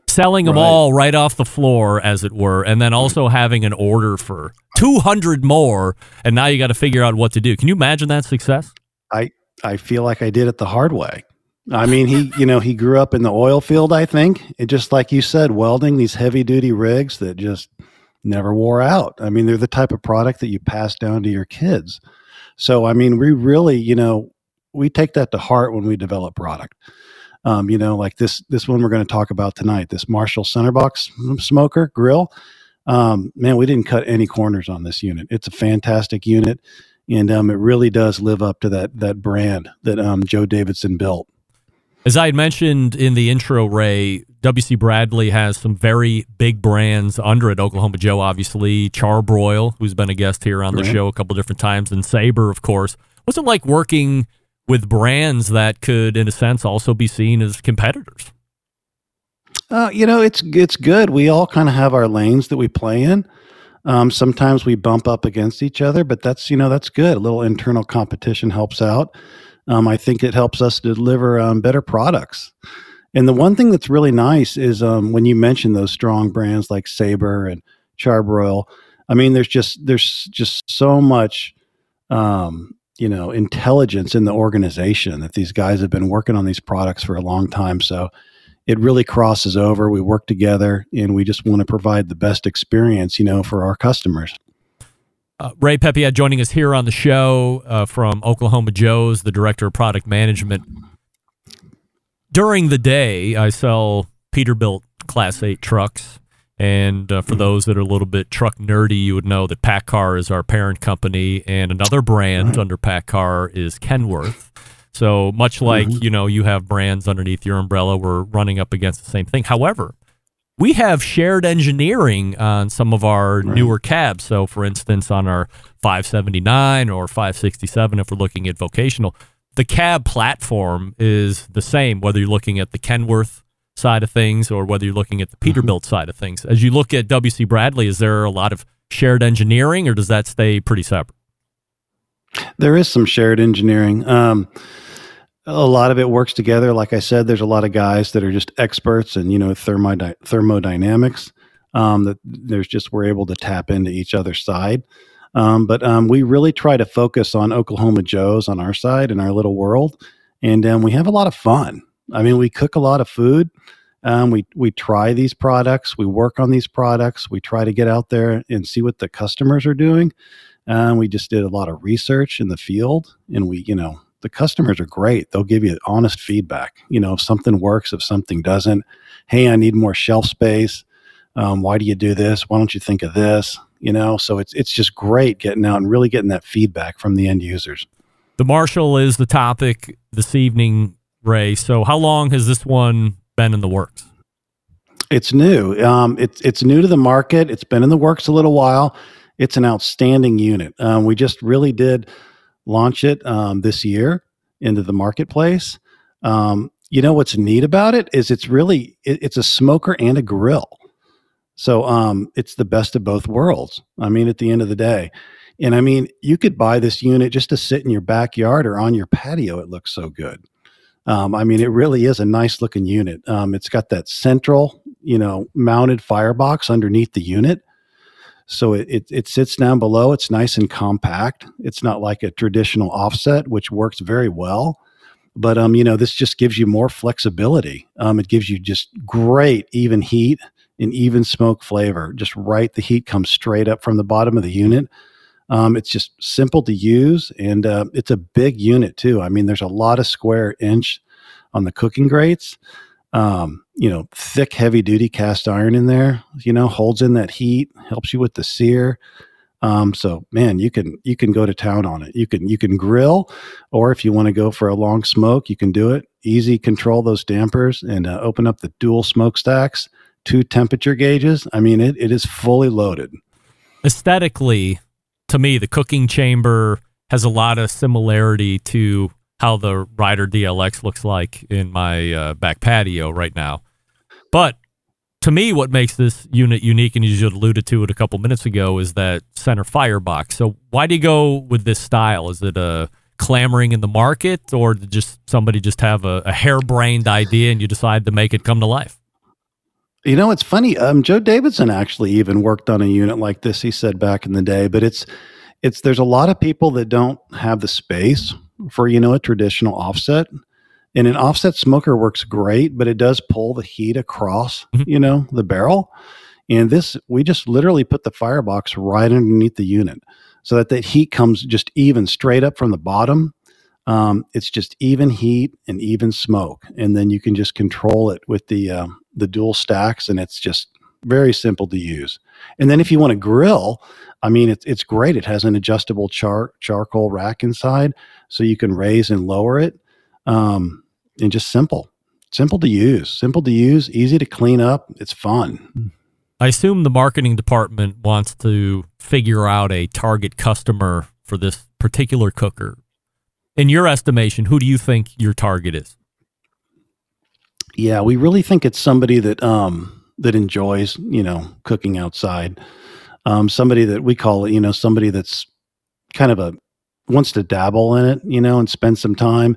selling them Right. all right off the floor, as it were, and then also having an order for 200 more, and now you got to figure out what to do. Can you imagine that success? I I feel like I did it the hard way. I mean, he you know he grew up in the oil field. I think it just like you said, welding these heavy duty rigs that just never wore out. I mean, they're the type of product that you pass down to your kids. So I mean, we really you know we take that to heart when we develop product. Um, you know, like this this one we're going to talk about tonight, this Marshall Centerbox smoker grill. Um, man, we didn't cut any corners on this unit. It's a fantastic unit, and um, it really does live up to that that brand that um, Joe Davidson built. As I had mentioned in the intro, Ray, WC Bradley has some very big brands under it. Oklahoma Joe, obviously, Charbroil, who's been a guest here on the Right. show a couple different times, and Saber, of course. What's it like working with brands that could, in a sense, also be seen as competitors? Uh, you know, it's it's good. We all kind of have our lanes that we play in. Um, sometimes we bump up against each other, but that's you know that's good. A little internal competition helps out. Um, I think it helps us deliver um, better products. And the one thing that's really nice is um, when you mention those strong brands like Saber and Charbroil. I mean, there's just there's just so much um, you know intelligence in the organization that these guys have been working on these products for a long time. So it really crosses over. We work together, and we just want to provide the best experience, you know, for our customers. Uh, Ray Peppiatt joining us here on the show uh, from Oklahoma Joe's, the director of product management. During the day, I sell Peterbilt Class 8 trucks. And uh, for those that are a little bit truck nerdy, you would know that PACCAR is our parent company, and another brand under PACCAR is Kenworth. So much like you know, you have brands underneath your umbrella, we're running up against the same thing. However, we have shared engineering on some of our newer cabs. So, for instance, on our 579 or 567, if we're looking at vocational, the cab platform is the same, whether you're looking at the Kenworth side of things or whether you're looking at the Peterbilt side of things. As you look at WC Bradley, is there a lot of shared engineering or does that stay pretty separate? There is some shared engineering. Um, a lot of it works together. Like I said, there's a lot of guys that are just experts in you know thermodi- thermodynamics. Um, that there's just we're able to tap into each other's side. Um, but um, we really try to focus on Oklahoma Joe's on our side in our little world, and um, we have a lot of fun. I mean, we cook a lot of food. Um, we we try these products. We work on these products. We try to get out there and see what the customers are doing. Um, we just did a lot of research in the field, and we, you know, the customers are great. They'll give you honest feedback. You know, if something works, if something doesn't. Hey, I need more shelf space. Um, why do you do this? Why don't you think of this? You know, so it's it's just great getting out and really getting that feedback from the end users. The Marshall is the topic this evening, Ray. So, how long has this one been in the works? It's new. Um, it's it's new to the market. It's been in the works a little while. It's an outstanding unit. Um, we just really did launch it um, this year into the marketplace. Um, you know what's neat about it is it's really it, it's a smoker and a grill. So um, it's the best of both worlds. I mean, at the end of the day, and I mean, you could buy this unit just to sit in your backyard or on your patio. It looks so good. Um, I mean, it really is a nice looking unit. Um, it's got that central, you know, mounted firebox underneath the unit. So it, it, it sits down below. It's nice and compact. It's not like a traditional offset, which works very well. But, um, you know, this just gives you more flexibility. Um, it gives you just great even heat and even smoke flavor. Just right. The heat comes straight up from the bottom of the unit. Um, it's just simple to use, and uh, it's a big unit too. I mean, there's a lot of square inch on the cooking grates. Um, you know, thick, heavy duty cast iron in there. You know, holds in that heat, helps you with the sear. Um, so man, you can you can go to town on it. You can you can grill, or if you want to go for a long smoke, you can do it. Easy control those dampers and uh, open up the dual smokestacks, two temperature gauges. I mean, it, it is fully loaded. Aesthetically, to me, the cooking chamber has a lot of similarity to how the Rider DLX looks like in my uh, back patio right now. But to me, what makes this unit unique, and you just alluded to it a couple minutes ago, is that center firebox. So, why do you go with this style? Is it a clamoring in the market, or did just somebody just have a, a harebrained idea and you decide to make it come to life? You know, it's funny. Um, Joe Davidson actually even worked on a unit like this. He said back in the day, but it's it's there's a lot of people that don't have the space for you know a traditional offset, and an offset smoker works great, but it does pull the heat across Mhm. you know the barrel. And this, we just literally put the firebox right underneath the unit, so that the heat comes just even straight up from the bottom. Um, it's just even heat and even smoke, and then you can just control it with the um, the dual stacks, and it's just very simple to use. And then if you want to grill, I mean, it's it's great. It has an adjustable char charcoal rack inside, so you can raise and lower it, um, and just simple, simple to use, simple to use, easy to clean up. It's fun. I assume the marketing department wants to figure out a target customer for this particular cooker. In your estimation, who do you think your target is? Yeah, we really think it's somebody that um that enjoys, you know, cooking outside. Um somebody that we call it, you know, somebody that's kind of a wants to dabble in it, you know, and spend some time.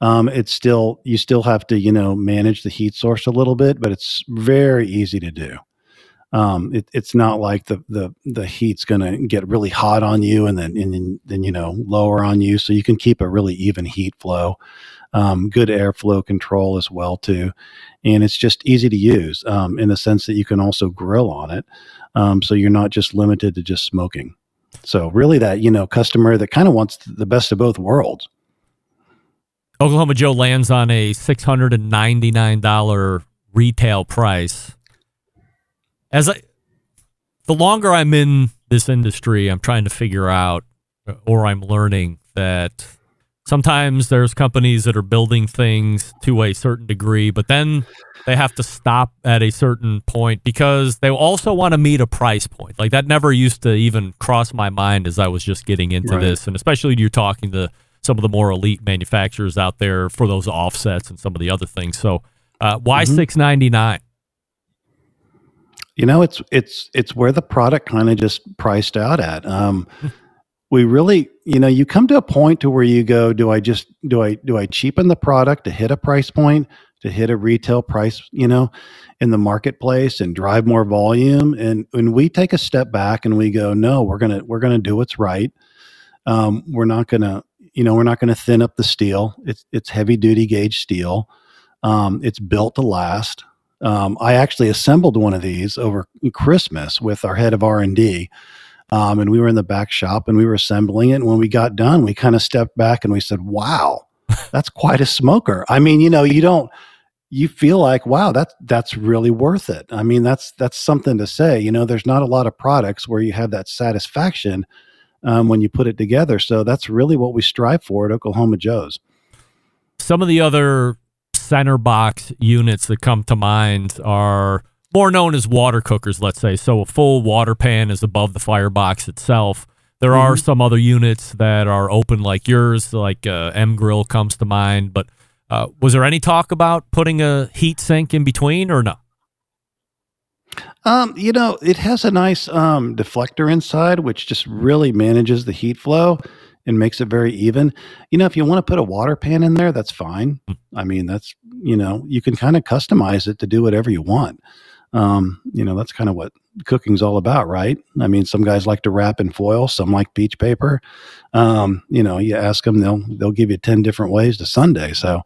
Um it's still you still have to, you know, manage the heat source a little bit, but it's very easy to do. Um it, it's not like the the the heat's going to get really hot on you and then and then, you know, lower on you. So you can keep a really even heat flow um, good airflow control as well too. And it's just easy to use um, in the sense that you can also grill on it. Um, so you're not just limited to just smoking. So really that you know customer that kind of wants the best of both worlds. Oklahoma Joe lands on a $699 retail price. As I the longer I'm in this industry, I'm trying to figure out or I'm learning that sometimes there's companies that are building things to a certain degree, but then they have to stop at a certain point because they also want to meet a price point. Like that never used to even cross my mind as I was just getting into Right. this. And especially you're talking to some of the more elite manufacturers out there for those offsets and some of the other things. So uh, why Mhm. six ninety nine? You know it's it's it's where the product kind of just priced out at. Um [laughs] we really you know you come to a point to where you go do i just do i do i cheapen the product to hit a price point to hit a retail price you know in the marketplace and drive more volume? And when we take a step back and we go no we're gonna we're gonna do what's right. Um, we're not gonna you know we're not gonna thin up the steel. It's it's heavy duty gauge steel. Um, it's built to last um, I actually assembled one of these over Christmas with our head of R and D, um, and we were in the back shop and we were assembling it. And when we got done, we kind of stepped back and we said, "Wow, [laughs] that's quite a smoker." I mean, you know, you don't you feel like, "Wow, that's that's really worth it." I mean, that's that's something to say. You know, there's not a lot of products where you have that satisfaction um, when you put it together. So that's really what we strive for at Oklahoma Joe's. Some of the other center box units that come to mind are more known as water cookers, let's say. So a full water pan is above the firebox itself. There are Mhm. some other units that are open like yours, like uh, M Grill comes to mind. But uh, was there any talk about putting a heat sink in between or no? Um, you know, it has a nice um, deflector inside, which just really manages the heat flow and makes it very even. You know, if you want to put a water pan in there, that's fine. I mean, that's you know, you can kind of customize it to do whatever you want. Um, you know, that's kind of what cooking's all about, right? I mean, some guys like to wrap in foil, some like beach paper. Um, you know, you ask them, they'll they'll give you ten different ways to Sunday. So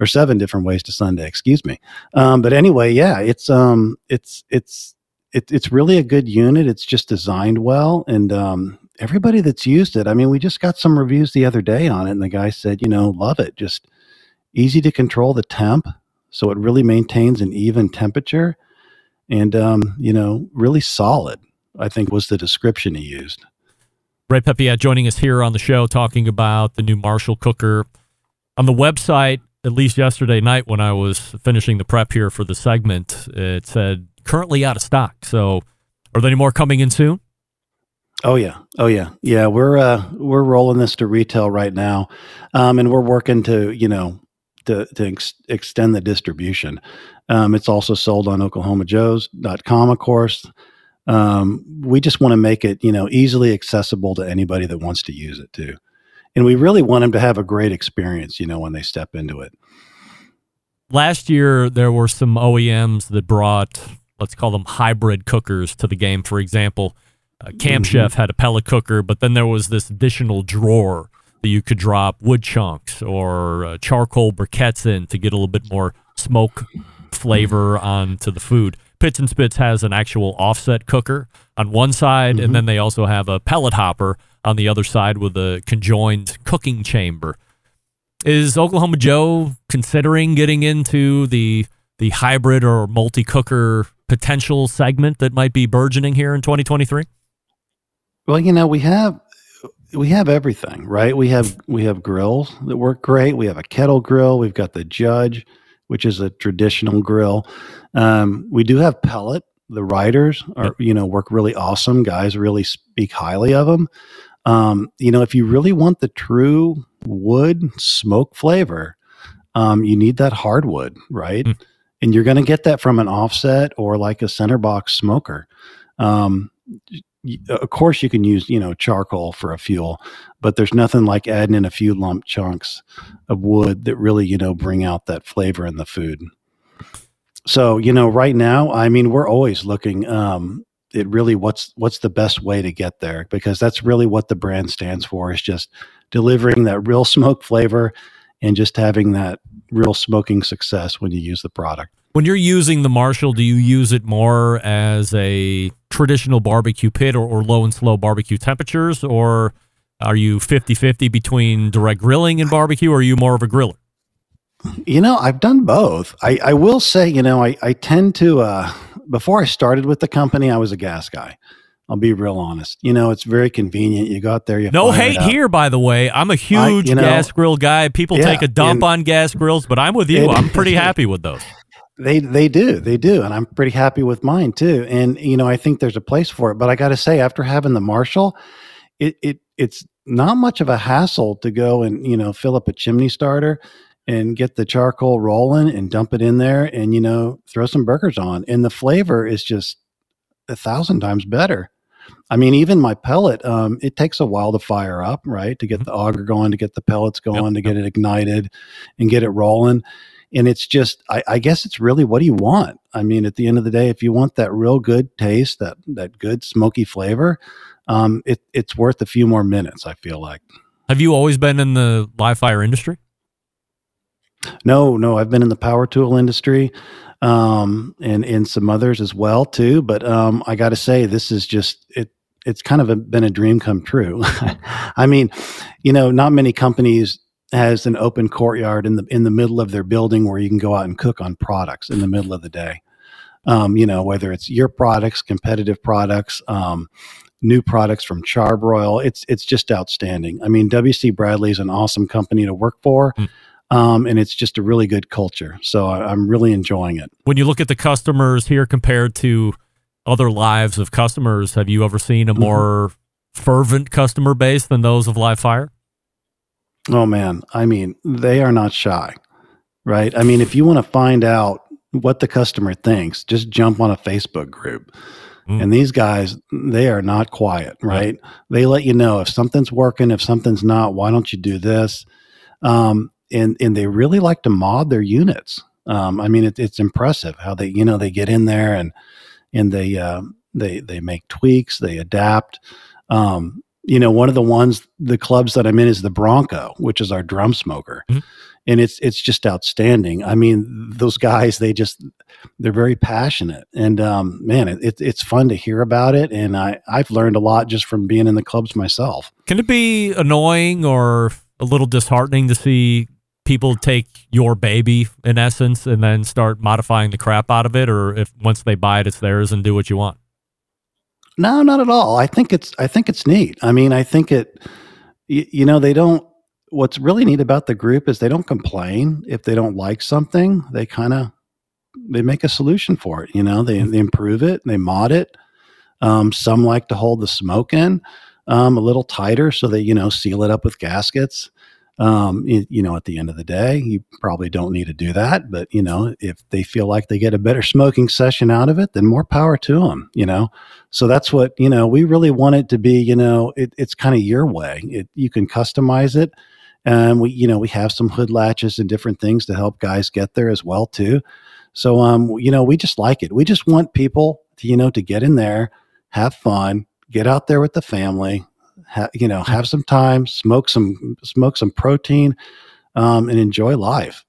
or seven different ways to Sunday, excuse me. Um, but anyway, yeah, it's um, it's it's it, it's really a good unit. It's just designed well, and um, everybody that's used it. I mean, we just got some reviews the other day on it, and the guy said, you know, love it. Just easy to control the temp, so it really maintains an even temperature, and um, you know, really solid. I think was the description he used. Ray Peppiatt joining us here on the show talking about the new Marshall cooker. On the website, at least yesterday night when I was finishing the prep here for the segment, it said currently out of stock. So are there any more coming in soon? Oh yeah, oh yeah, yeah. We're uh, we're rolling this to retail right now, um, and we're working to you know to to ex- extend the distribution. Um, it's also sold on OklahomaJoes.com, of course. Um, we just want to make it you know easily accessible to anybody that wants to use it too, and we really want them to have a great experience. You know when they step into it. last year there were some OEMs that brought, let's call them hybrid cookers to the game. For example, uh, Camp Mhm. Chef had a pellet cooker, but then there was this additional drawer that you could drop wood chunks or uh, charcoal briquettes in to get a little bit more smoke flavor onto the food. Pitts and Spitts has an actual offset cooker on one side, and then they also have a pellet hopper on the other side with a conjoined cooking chamber. Is Oklahoma Joe considering getting into the the hybrid or multi cooker potential segment that might be burgeoning here in 2023? Well, you know, we have we have everything, right? We have we have grills that work great. We have a kettle grill. We've got the Judge, which is a traditional grill. Um, we do have pellet. The riders are, you know, work really awesome. Guys really speak highly of them. Um, you know, if you really want the true wood smoke flavor, um, you need that hardwood, right? And you're going to get that from an offset or like a center box smoker. Um, of course, you can use you know charcoal for a fuel, but there's nothing like adding in a few lump chunks of wood that really you know bring out that flavor in the food. So you know, right now, I mean, we're always looking. Um, it really what's what's the best way to get there because that's really what the brand stands for is just delivering that real [laughs] smoke flavor and just having that real smoking success when you use the product. When you're using the Marshall, do you use it more as a traditional barbecue pit or, or low and slow barbecue temperatures? Or are you 50 50 between direct grilling and barbecue? Or are you more of a griller? You know, I've done both. I, I will say, you know, I, I tend to, uh, before I started with the company, I was a gas guy. I'll be real honest. You know, it's very convenient. You go out there, you No hate here, by the way. I'm a huge you know- gas grill guy. People Yeah, take a dump and- on gas grills, but I'm with you. It- I'm pretty [laughs] happy with those. They they do they do, and I'm pretty happy with mine too. And you know, I think there's a place for it. But I got to say, after having the Marshall, it it it's not much of a hassle to go and you know fill up a chimney starter and get the charcoal rolling and dump it in there and you know throw some burgers on, and the flavor is just a thousand times better. I mean, even my pellet, um, it takes a while to fire up, right? To get the auger going, to get the pellets going, to get it ignited and get it rolling. And it's just, I, I guess it's really what do you want? I mean, at the end of the day, if you want that real good taste, that that good smoky flavor, um, it, it's worth a few more minutes. I feel like. Have you always been in the live fire industry? No, no, I've been in the power tool industry, um, and and some others as well too. But um, I got to say, this is just it. It's kind of a, been a dream come true. [laughs] I mean, you know, not many companies has an open courtyard in the in the middle of their building where you can go out and cook on products in the middle of the day. Um, you know, whether it's your products, competitive products, um, new products from Charbroil, it's it's just outstanding. I mean, WC Bradley is an awesome company to work for, um, and it's just a really good culture. So I, I'm really enjoying it. When you look at the customers here compared to other lives of customers, have you ever seen a Mm-hmm. more fervent customer base than those of live fire? Oh man, I mean, they are not shy, right? I mean, if you want to find out what the customer thinks, just jump on a Facebook group. And these guys, they are not quiet, right? They let you know if something's working, if something's not, why don't you do this? Um, and and they really like to mod their units. Um, I mean, it, it's impressive how they, you know, they get in there and and they uh, they they make tweaks, they adapt. Um, you know, one of the ones, the clubs that I'm in is the Bronco, which is our drum smoker, and it's it's just outstanding. I mean, those guys, they just they're very passionate, and um, man, it, it, it's fun to hear about it, and I I've learned a lot just from being in the clubs myself. Can it be annoying or a little disheartening to see people take your baby in essence and then start modifying the crap out of it or if once they buy it it's theirs and do what you want? No, not at all. I think it's I think it's neat. I mean, I think it you, you know, they don't what's really neat about the group is they don't complain if they don't like something. They kind of they make a solution for it, you know. They they improve it, they mod it. Um, some like to hold the smoke in um, a little tighter so they, you know, seal it up with gaskets. Um, you, you know, at the end of the day, you probably don't need to do that, but you know, if they feel like they get a better smoking session out of it, then more power to them, you know? So that's what, you know, we really want it to be, you know, it, it's kind of your way. It, you can customize it and we you know we have some hood latches and different things to help guys get there as well too. So um, you know, we just like it. We just want people to you know to get in there, have fun, get out there with the family, ha- you know, have some time, smoke some smoke some protein, um, and enjoy life.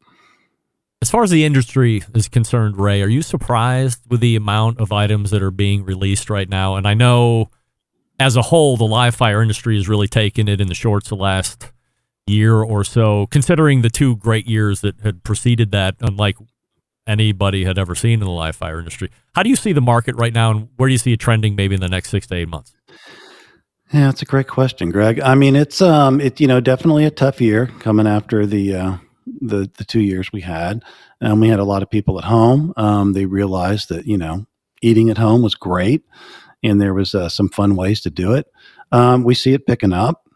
As far as the industry is concerned, Ray, are you surprised with the amount of items that are being released right now? And I know as a whole, the live fire industry has really taken it in the shorts the last year or so, considering the two great years that had preceded that, unlike anybody had ever seen in the live fire industry. How do you see the market right now, and where do you see it trending maybe in the next six to eight months? Yeah, that's a great question, Greg. I mean, it's um, it you know definitely a tough year coming after the uh, the the two years we had, and we had a lot of people at home. Um, they realized that you know eating at home was great, and there was uh, some fun ways to do it. Um, we see it picking up.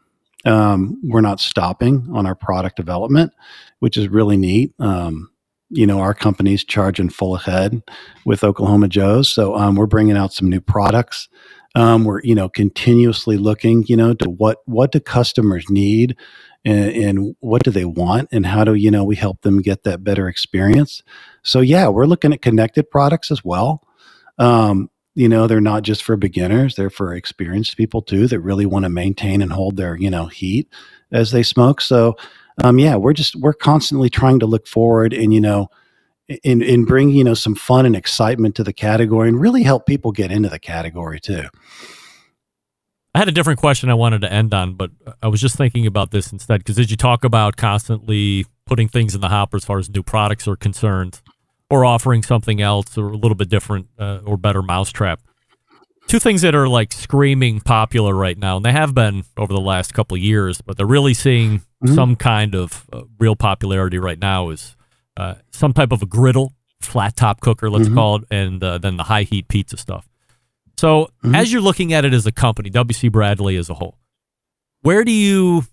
Um, we're not stopping on our product development, which is really neat. Um, you know, our company's charging full ahead with Oklahoma Joe's, so um, we're bringing out some new products. Um, we're you know continuously looking, you know, to what what do customers need, and, and what do they want, and how do you know we help them get that better experience. So yeah, we're looking at connected products as well. Um, you know they're not just for beginners they're for experienced people too that really want to maintain and hold their you know heat as they smoke so um, yeah we're just we're constantly trying to look forward and you know in in bring you know some fun and excitement to the category and really help people get into the category too I had a different question I wanted to end on, but I was just thinking about this instead because as you talk about constantly putting things in the hopper as far as new products are concerned, or offering something else or a little bit different uh, or better mousetrap. Two things that are like screaming popular right now, and they have been over the last couple of years, but they're really seeing mm-hmm. some kind of uh, real popularity right now is uh, some type of a griddle, flat top cooker, let's mm-hmm. call it, and uh, then the high heat pizza stuff. So, mm-hmm. as you're looking at it as a company, WC Bradley as a whole, where do you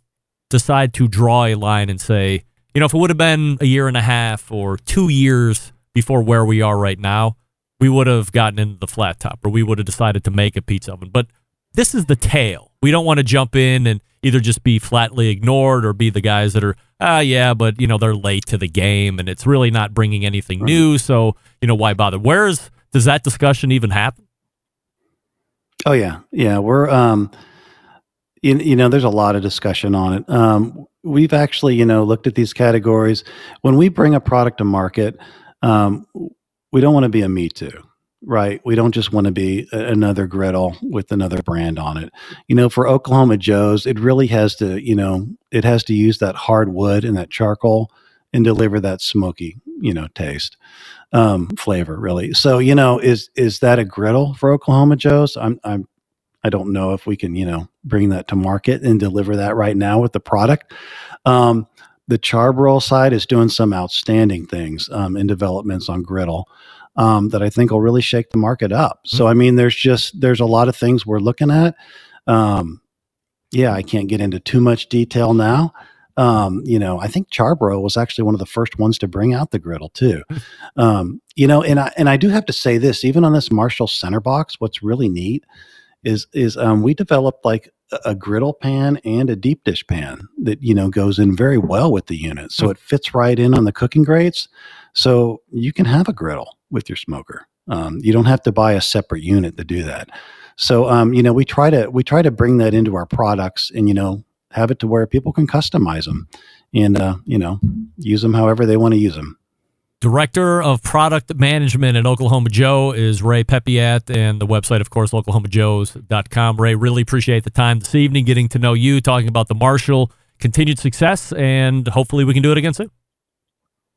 decide to draw a line and say, you know, if it would have been a year and a half or two years before where we are right now, we would have gotten into the flat top or we would have decided to make a pizza oven. But this is the tail. We don't want to jump in and either just be flatly ignored or be the guys that are, ah, yeah, but, you know, they're late to the game and it's really not bringing anything new. So, you know, why bother? Where's, does that discussion even happen? Oh, yeah. Yeah. We're, um, you, you know, there's a lot of discussion on it. Um, we've actually, you know, looked at these categories. When we bring a product to market, um, we don't want to be a me too right. We don't just want to be another griddle with another brand on it. You know for oklahoma joe's it really has to you know it has to use that hard wood and that charcoal and deliver that smoky you know taste um, flavor really. So you know is is that a griddle for oklahoma joe's? I'm i'm i don't know if we can you know bring that to market and deliver that right now with the product. Um, the Char-Broil side is doing some outstanding things um, in developments on griddle um, that I think will really shake the market up. So I mean, there's just there's a lot of things we're looking at. Um, yeah, I can't get into too much detail now. Um, you know, I think Char-Broil was actually one of the first ones to bring out the griddle too. Hmm. [laughs] Um, you know, and I and I do have to say this, even on this Marshall center box, what's really neat is is um, we developed like a griddle pan and a deep dish pan that you know goes in very well with the unit so it fits right in on the cooking grates so you can have a griddle with your smoker um, you don't have to buy a separate unit to do that so um, you know we try to we try to bring that into our products and you know have it to where people can customize them and uh, you know use them however they want to use them Director of Product Management at Oklahoma Joe is Ray Peppiatt, and the website, of course, oklahomajoes.com. Ray, really appreciate the time this evening, getting to know you, talking about the Marshall, continued success, and hopefully we can do it again soon.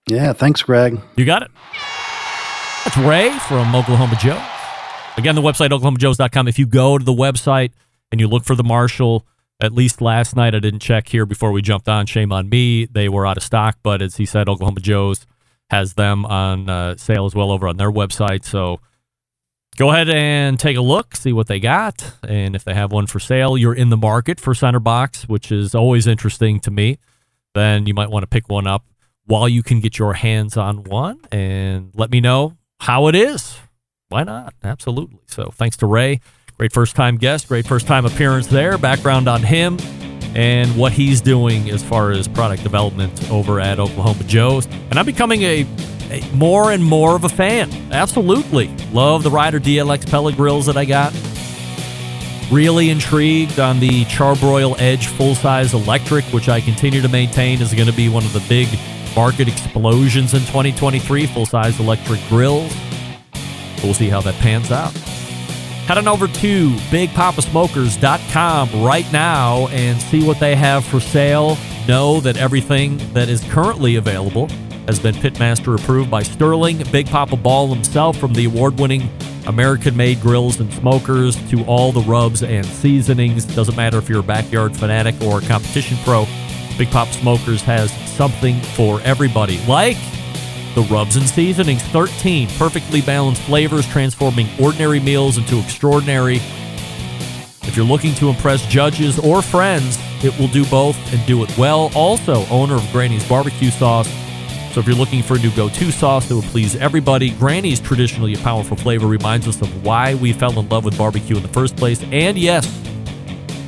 Yeah, thanks, Greg. You got it. That's Ray from Oklahoma Joe. Again, the website, oklahomajoes.com. If you go to the website and you look for the Marshall, at least last night, I didn't check here before we jumped on. Shame on me. They were out of stock, but as he said, Oklahoma Joe's has them on uh, sale as well over on their website. So go ahead and take a look, see what they got, and if they have one for sale, you're in the market for center box, which is always interesting to me. Then you might want to pick one up while you can get your hands on one, and let me know how it is. Why not? Absolutely. So thanks to Ray, great first time guest, great first time appearance there. Background on him and what he's doing as far as product development over at Oklahoma Joe's. And I'm becoming a, a more and more of a fan. Absolutely. Love the Rider DLX pellet grills that I got. Really intrigued on the Charbroil Edge full size electric, which I continue to maintain is going to be one of the big market explosions in 2023. Full size electric grills. We'll see how that pans out. Head on over to BigPoppaSmokers.com right now and see what they have for sale. Know that everything that is currently available has been Pitmaster approved by Sterling, Big Poppa Ball himself, from the award winning American made grills and smokers to all the rubs and seasonings. Doesn't matter if you're a backyard fanatic or a competition pro, Big Poppa Smokers has something for everybody. Like the rubs and seasonings, 13 perfectly balanced flavors, transforming ordinary meals into extraordinary. If you're looking to impress judges or friends, it will do both and do it well. Also, owner of Granny's Barbecue Sauce. So if you're looking for a new go-to sauce that will please everybody, Granny's traditionally a powerful flavor reminds us of why we fell in love with barbecue in the first place. And yes,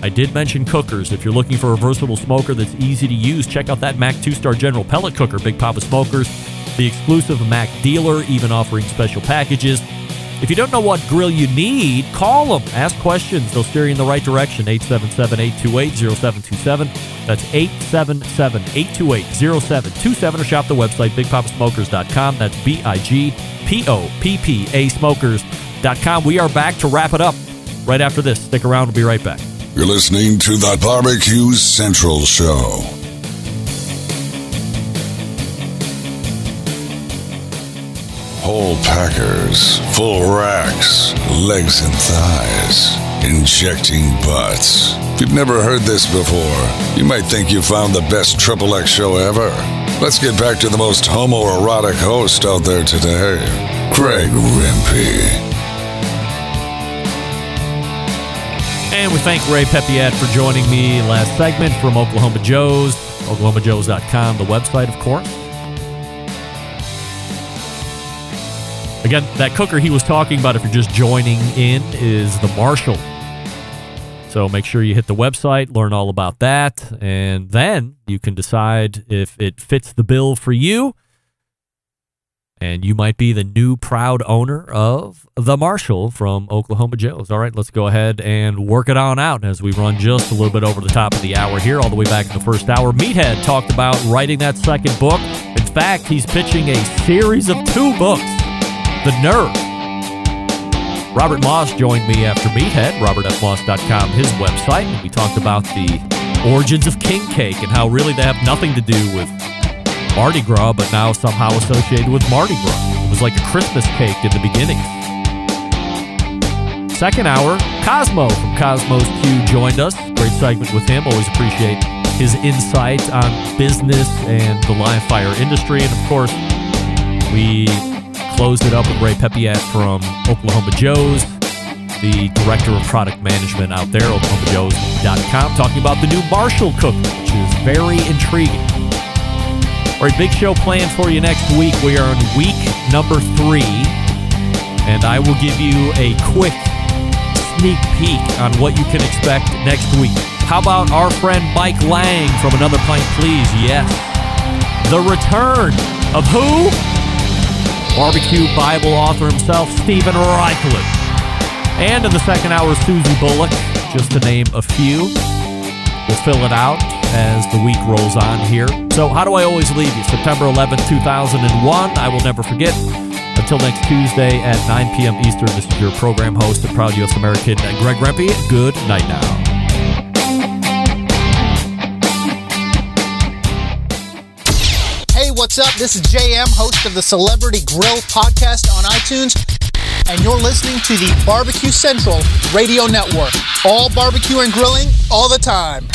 I did mention cookers. If you're looking for a versatile smoker that's easy to use, check out that MAK 2-Star General Pellet Cooker, Big Poppa Smokers, the exclusive MAK dealer, even offering special packages. If you don't know what grill you need, call them. Ask questions. They'll steer you in the right direction. 877-828-0727. That's 877-828-0727. Or shop the website, bigpoppasmokers.com. That's B-I-G-P-O-P-P-A smokers.com. We are back to wrap it up right after this. Stick around. We'll be right back. You're listening to the Barbecue Central Show. Whole packers, full racks, legs and thighs, injecting butts. If you've never heard this before, you might think you found the best Triple X show ever. Let's get back to the most homoerotic host out there today, Greg Rempe. And we thank Ray Peppiatt for joining me last segment from Oklahoma Joe's, oklahomajoes.com, the website, of course. Again, that cooker he was talking about, if you're just joining in, is the Marshall. So make sure you hit the website, learn all about that, and then you can decide if it fits the bill for you. And you might be the new proud owner of the Marshall from Oklahoma Joe's. All right, let's go ahead and work it on out as we run just a little bit over the top of the hour here, all the way back in the first hour. Meathead talked about writing that second book. In fact, he's pitching a series of two books. The Nerve. Robert Moss joined me after Meathead, robertfmoss.com, his website, and we talked about the origins of king cake and how really they have nothing to do with Mardi Gras, but now somehow associated with Mardi Gras. It was like a Christmas cake in the beginning. Second hour, Kosmo from Kosmo's Q joined us. Great segment with him. Always appreciate his insight on business and the live fire industry. And of course, we closed it up with Ray Peppiatt from Oklahoma Joe's, the director of product management out there, oklahomajoes.com, talking about the new Marshall cooker, which is very intriguing. All right, big show planned for you next week. We are in week number three, and I will give you a quick sneak peek on what you can expect next week. How about our friend Mike Lang from Another Pint Please? Yes. The return of who? Barbecue Bible author himself, Steven Raichlen. And in the second hour, Susie Bulloch, just to name a few. We'll fill it out as the week rolls on here. So, how do I always leave you? September 11th, 2001. I will never forget. Until next Tuesday at 9 p.m. Eastern, this is your program host and proud U.S. American, Greg Rempe. Good night now. Hey, what's up? This is JM, host of the Celebrity Grill podcast on iTunes, and you're listening to the Barbecue Central Radio Network. All barbecue and grilling all the time.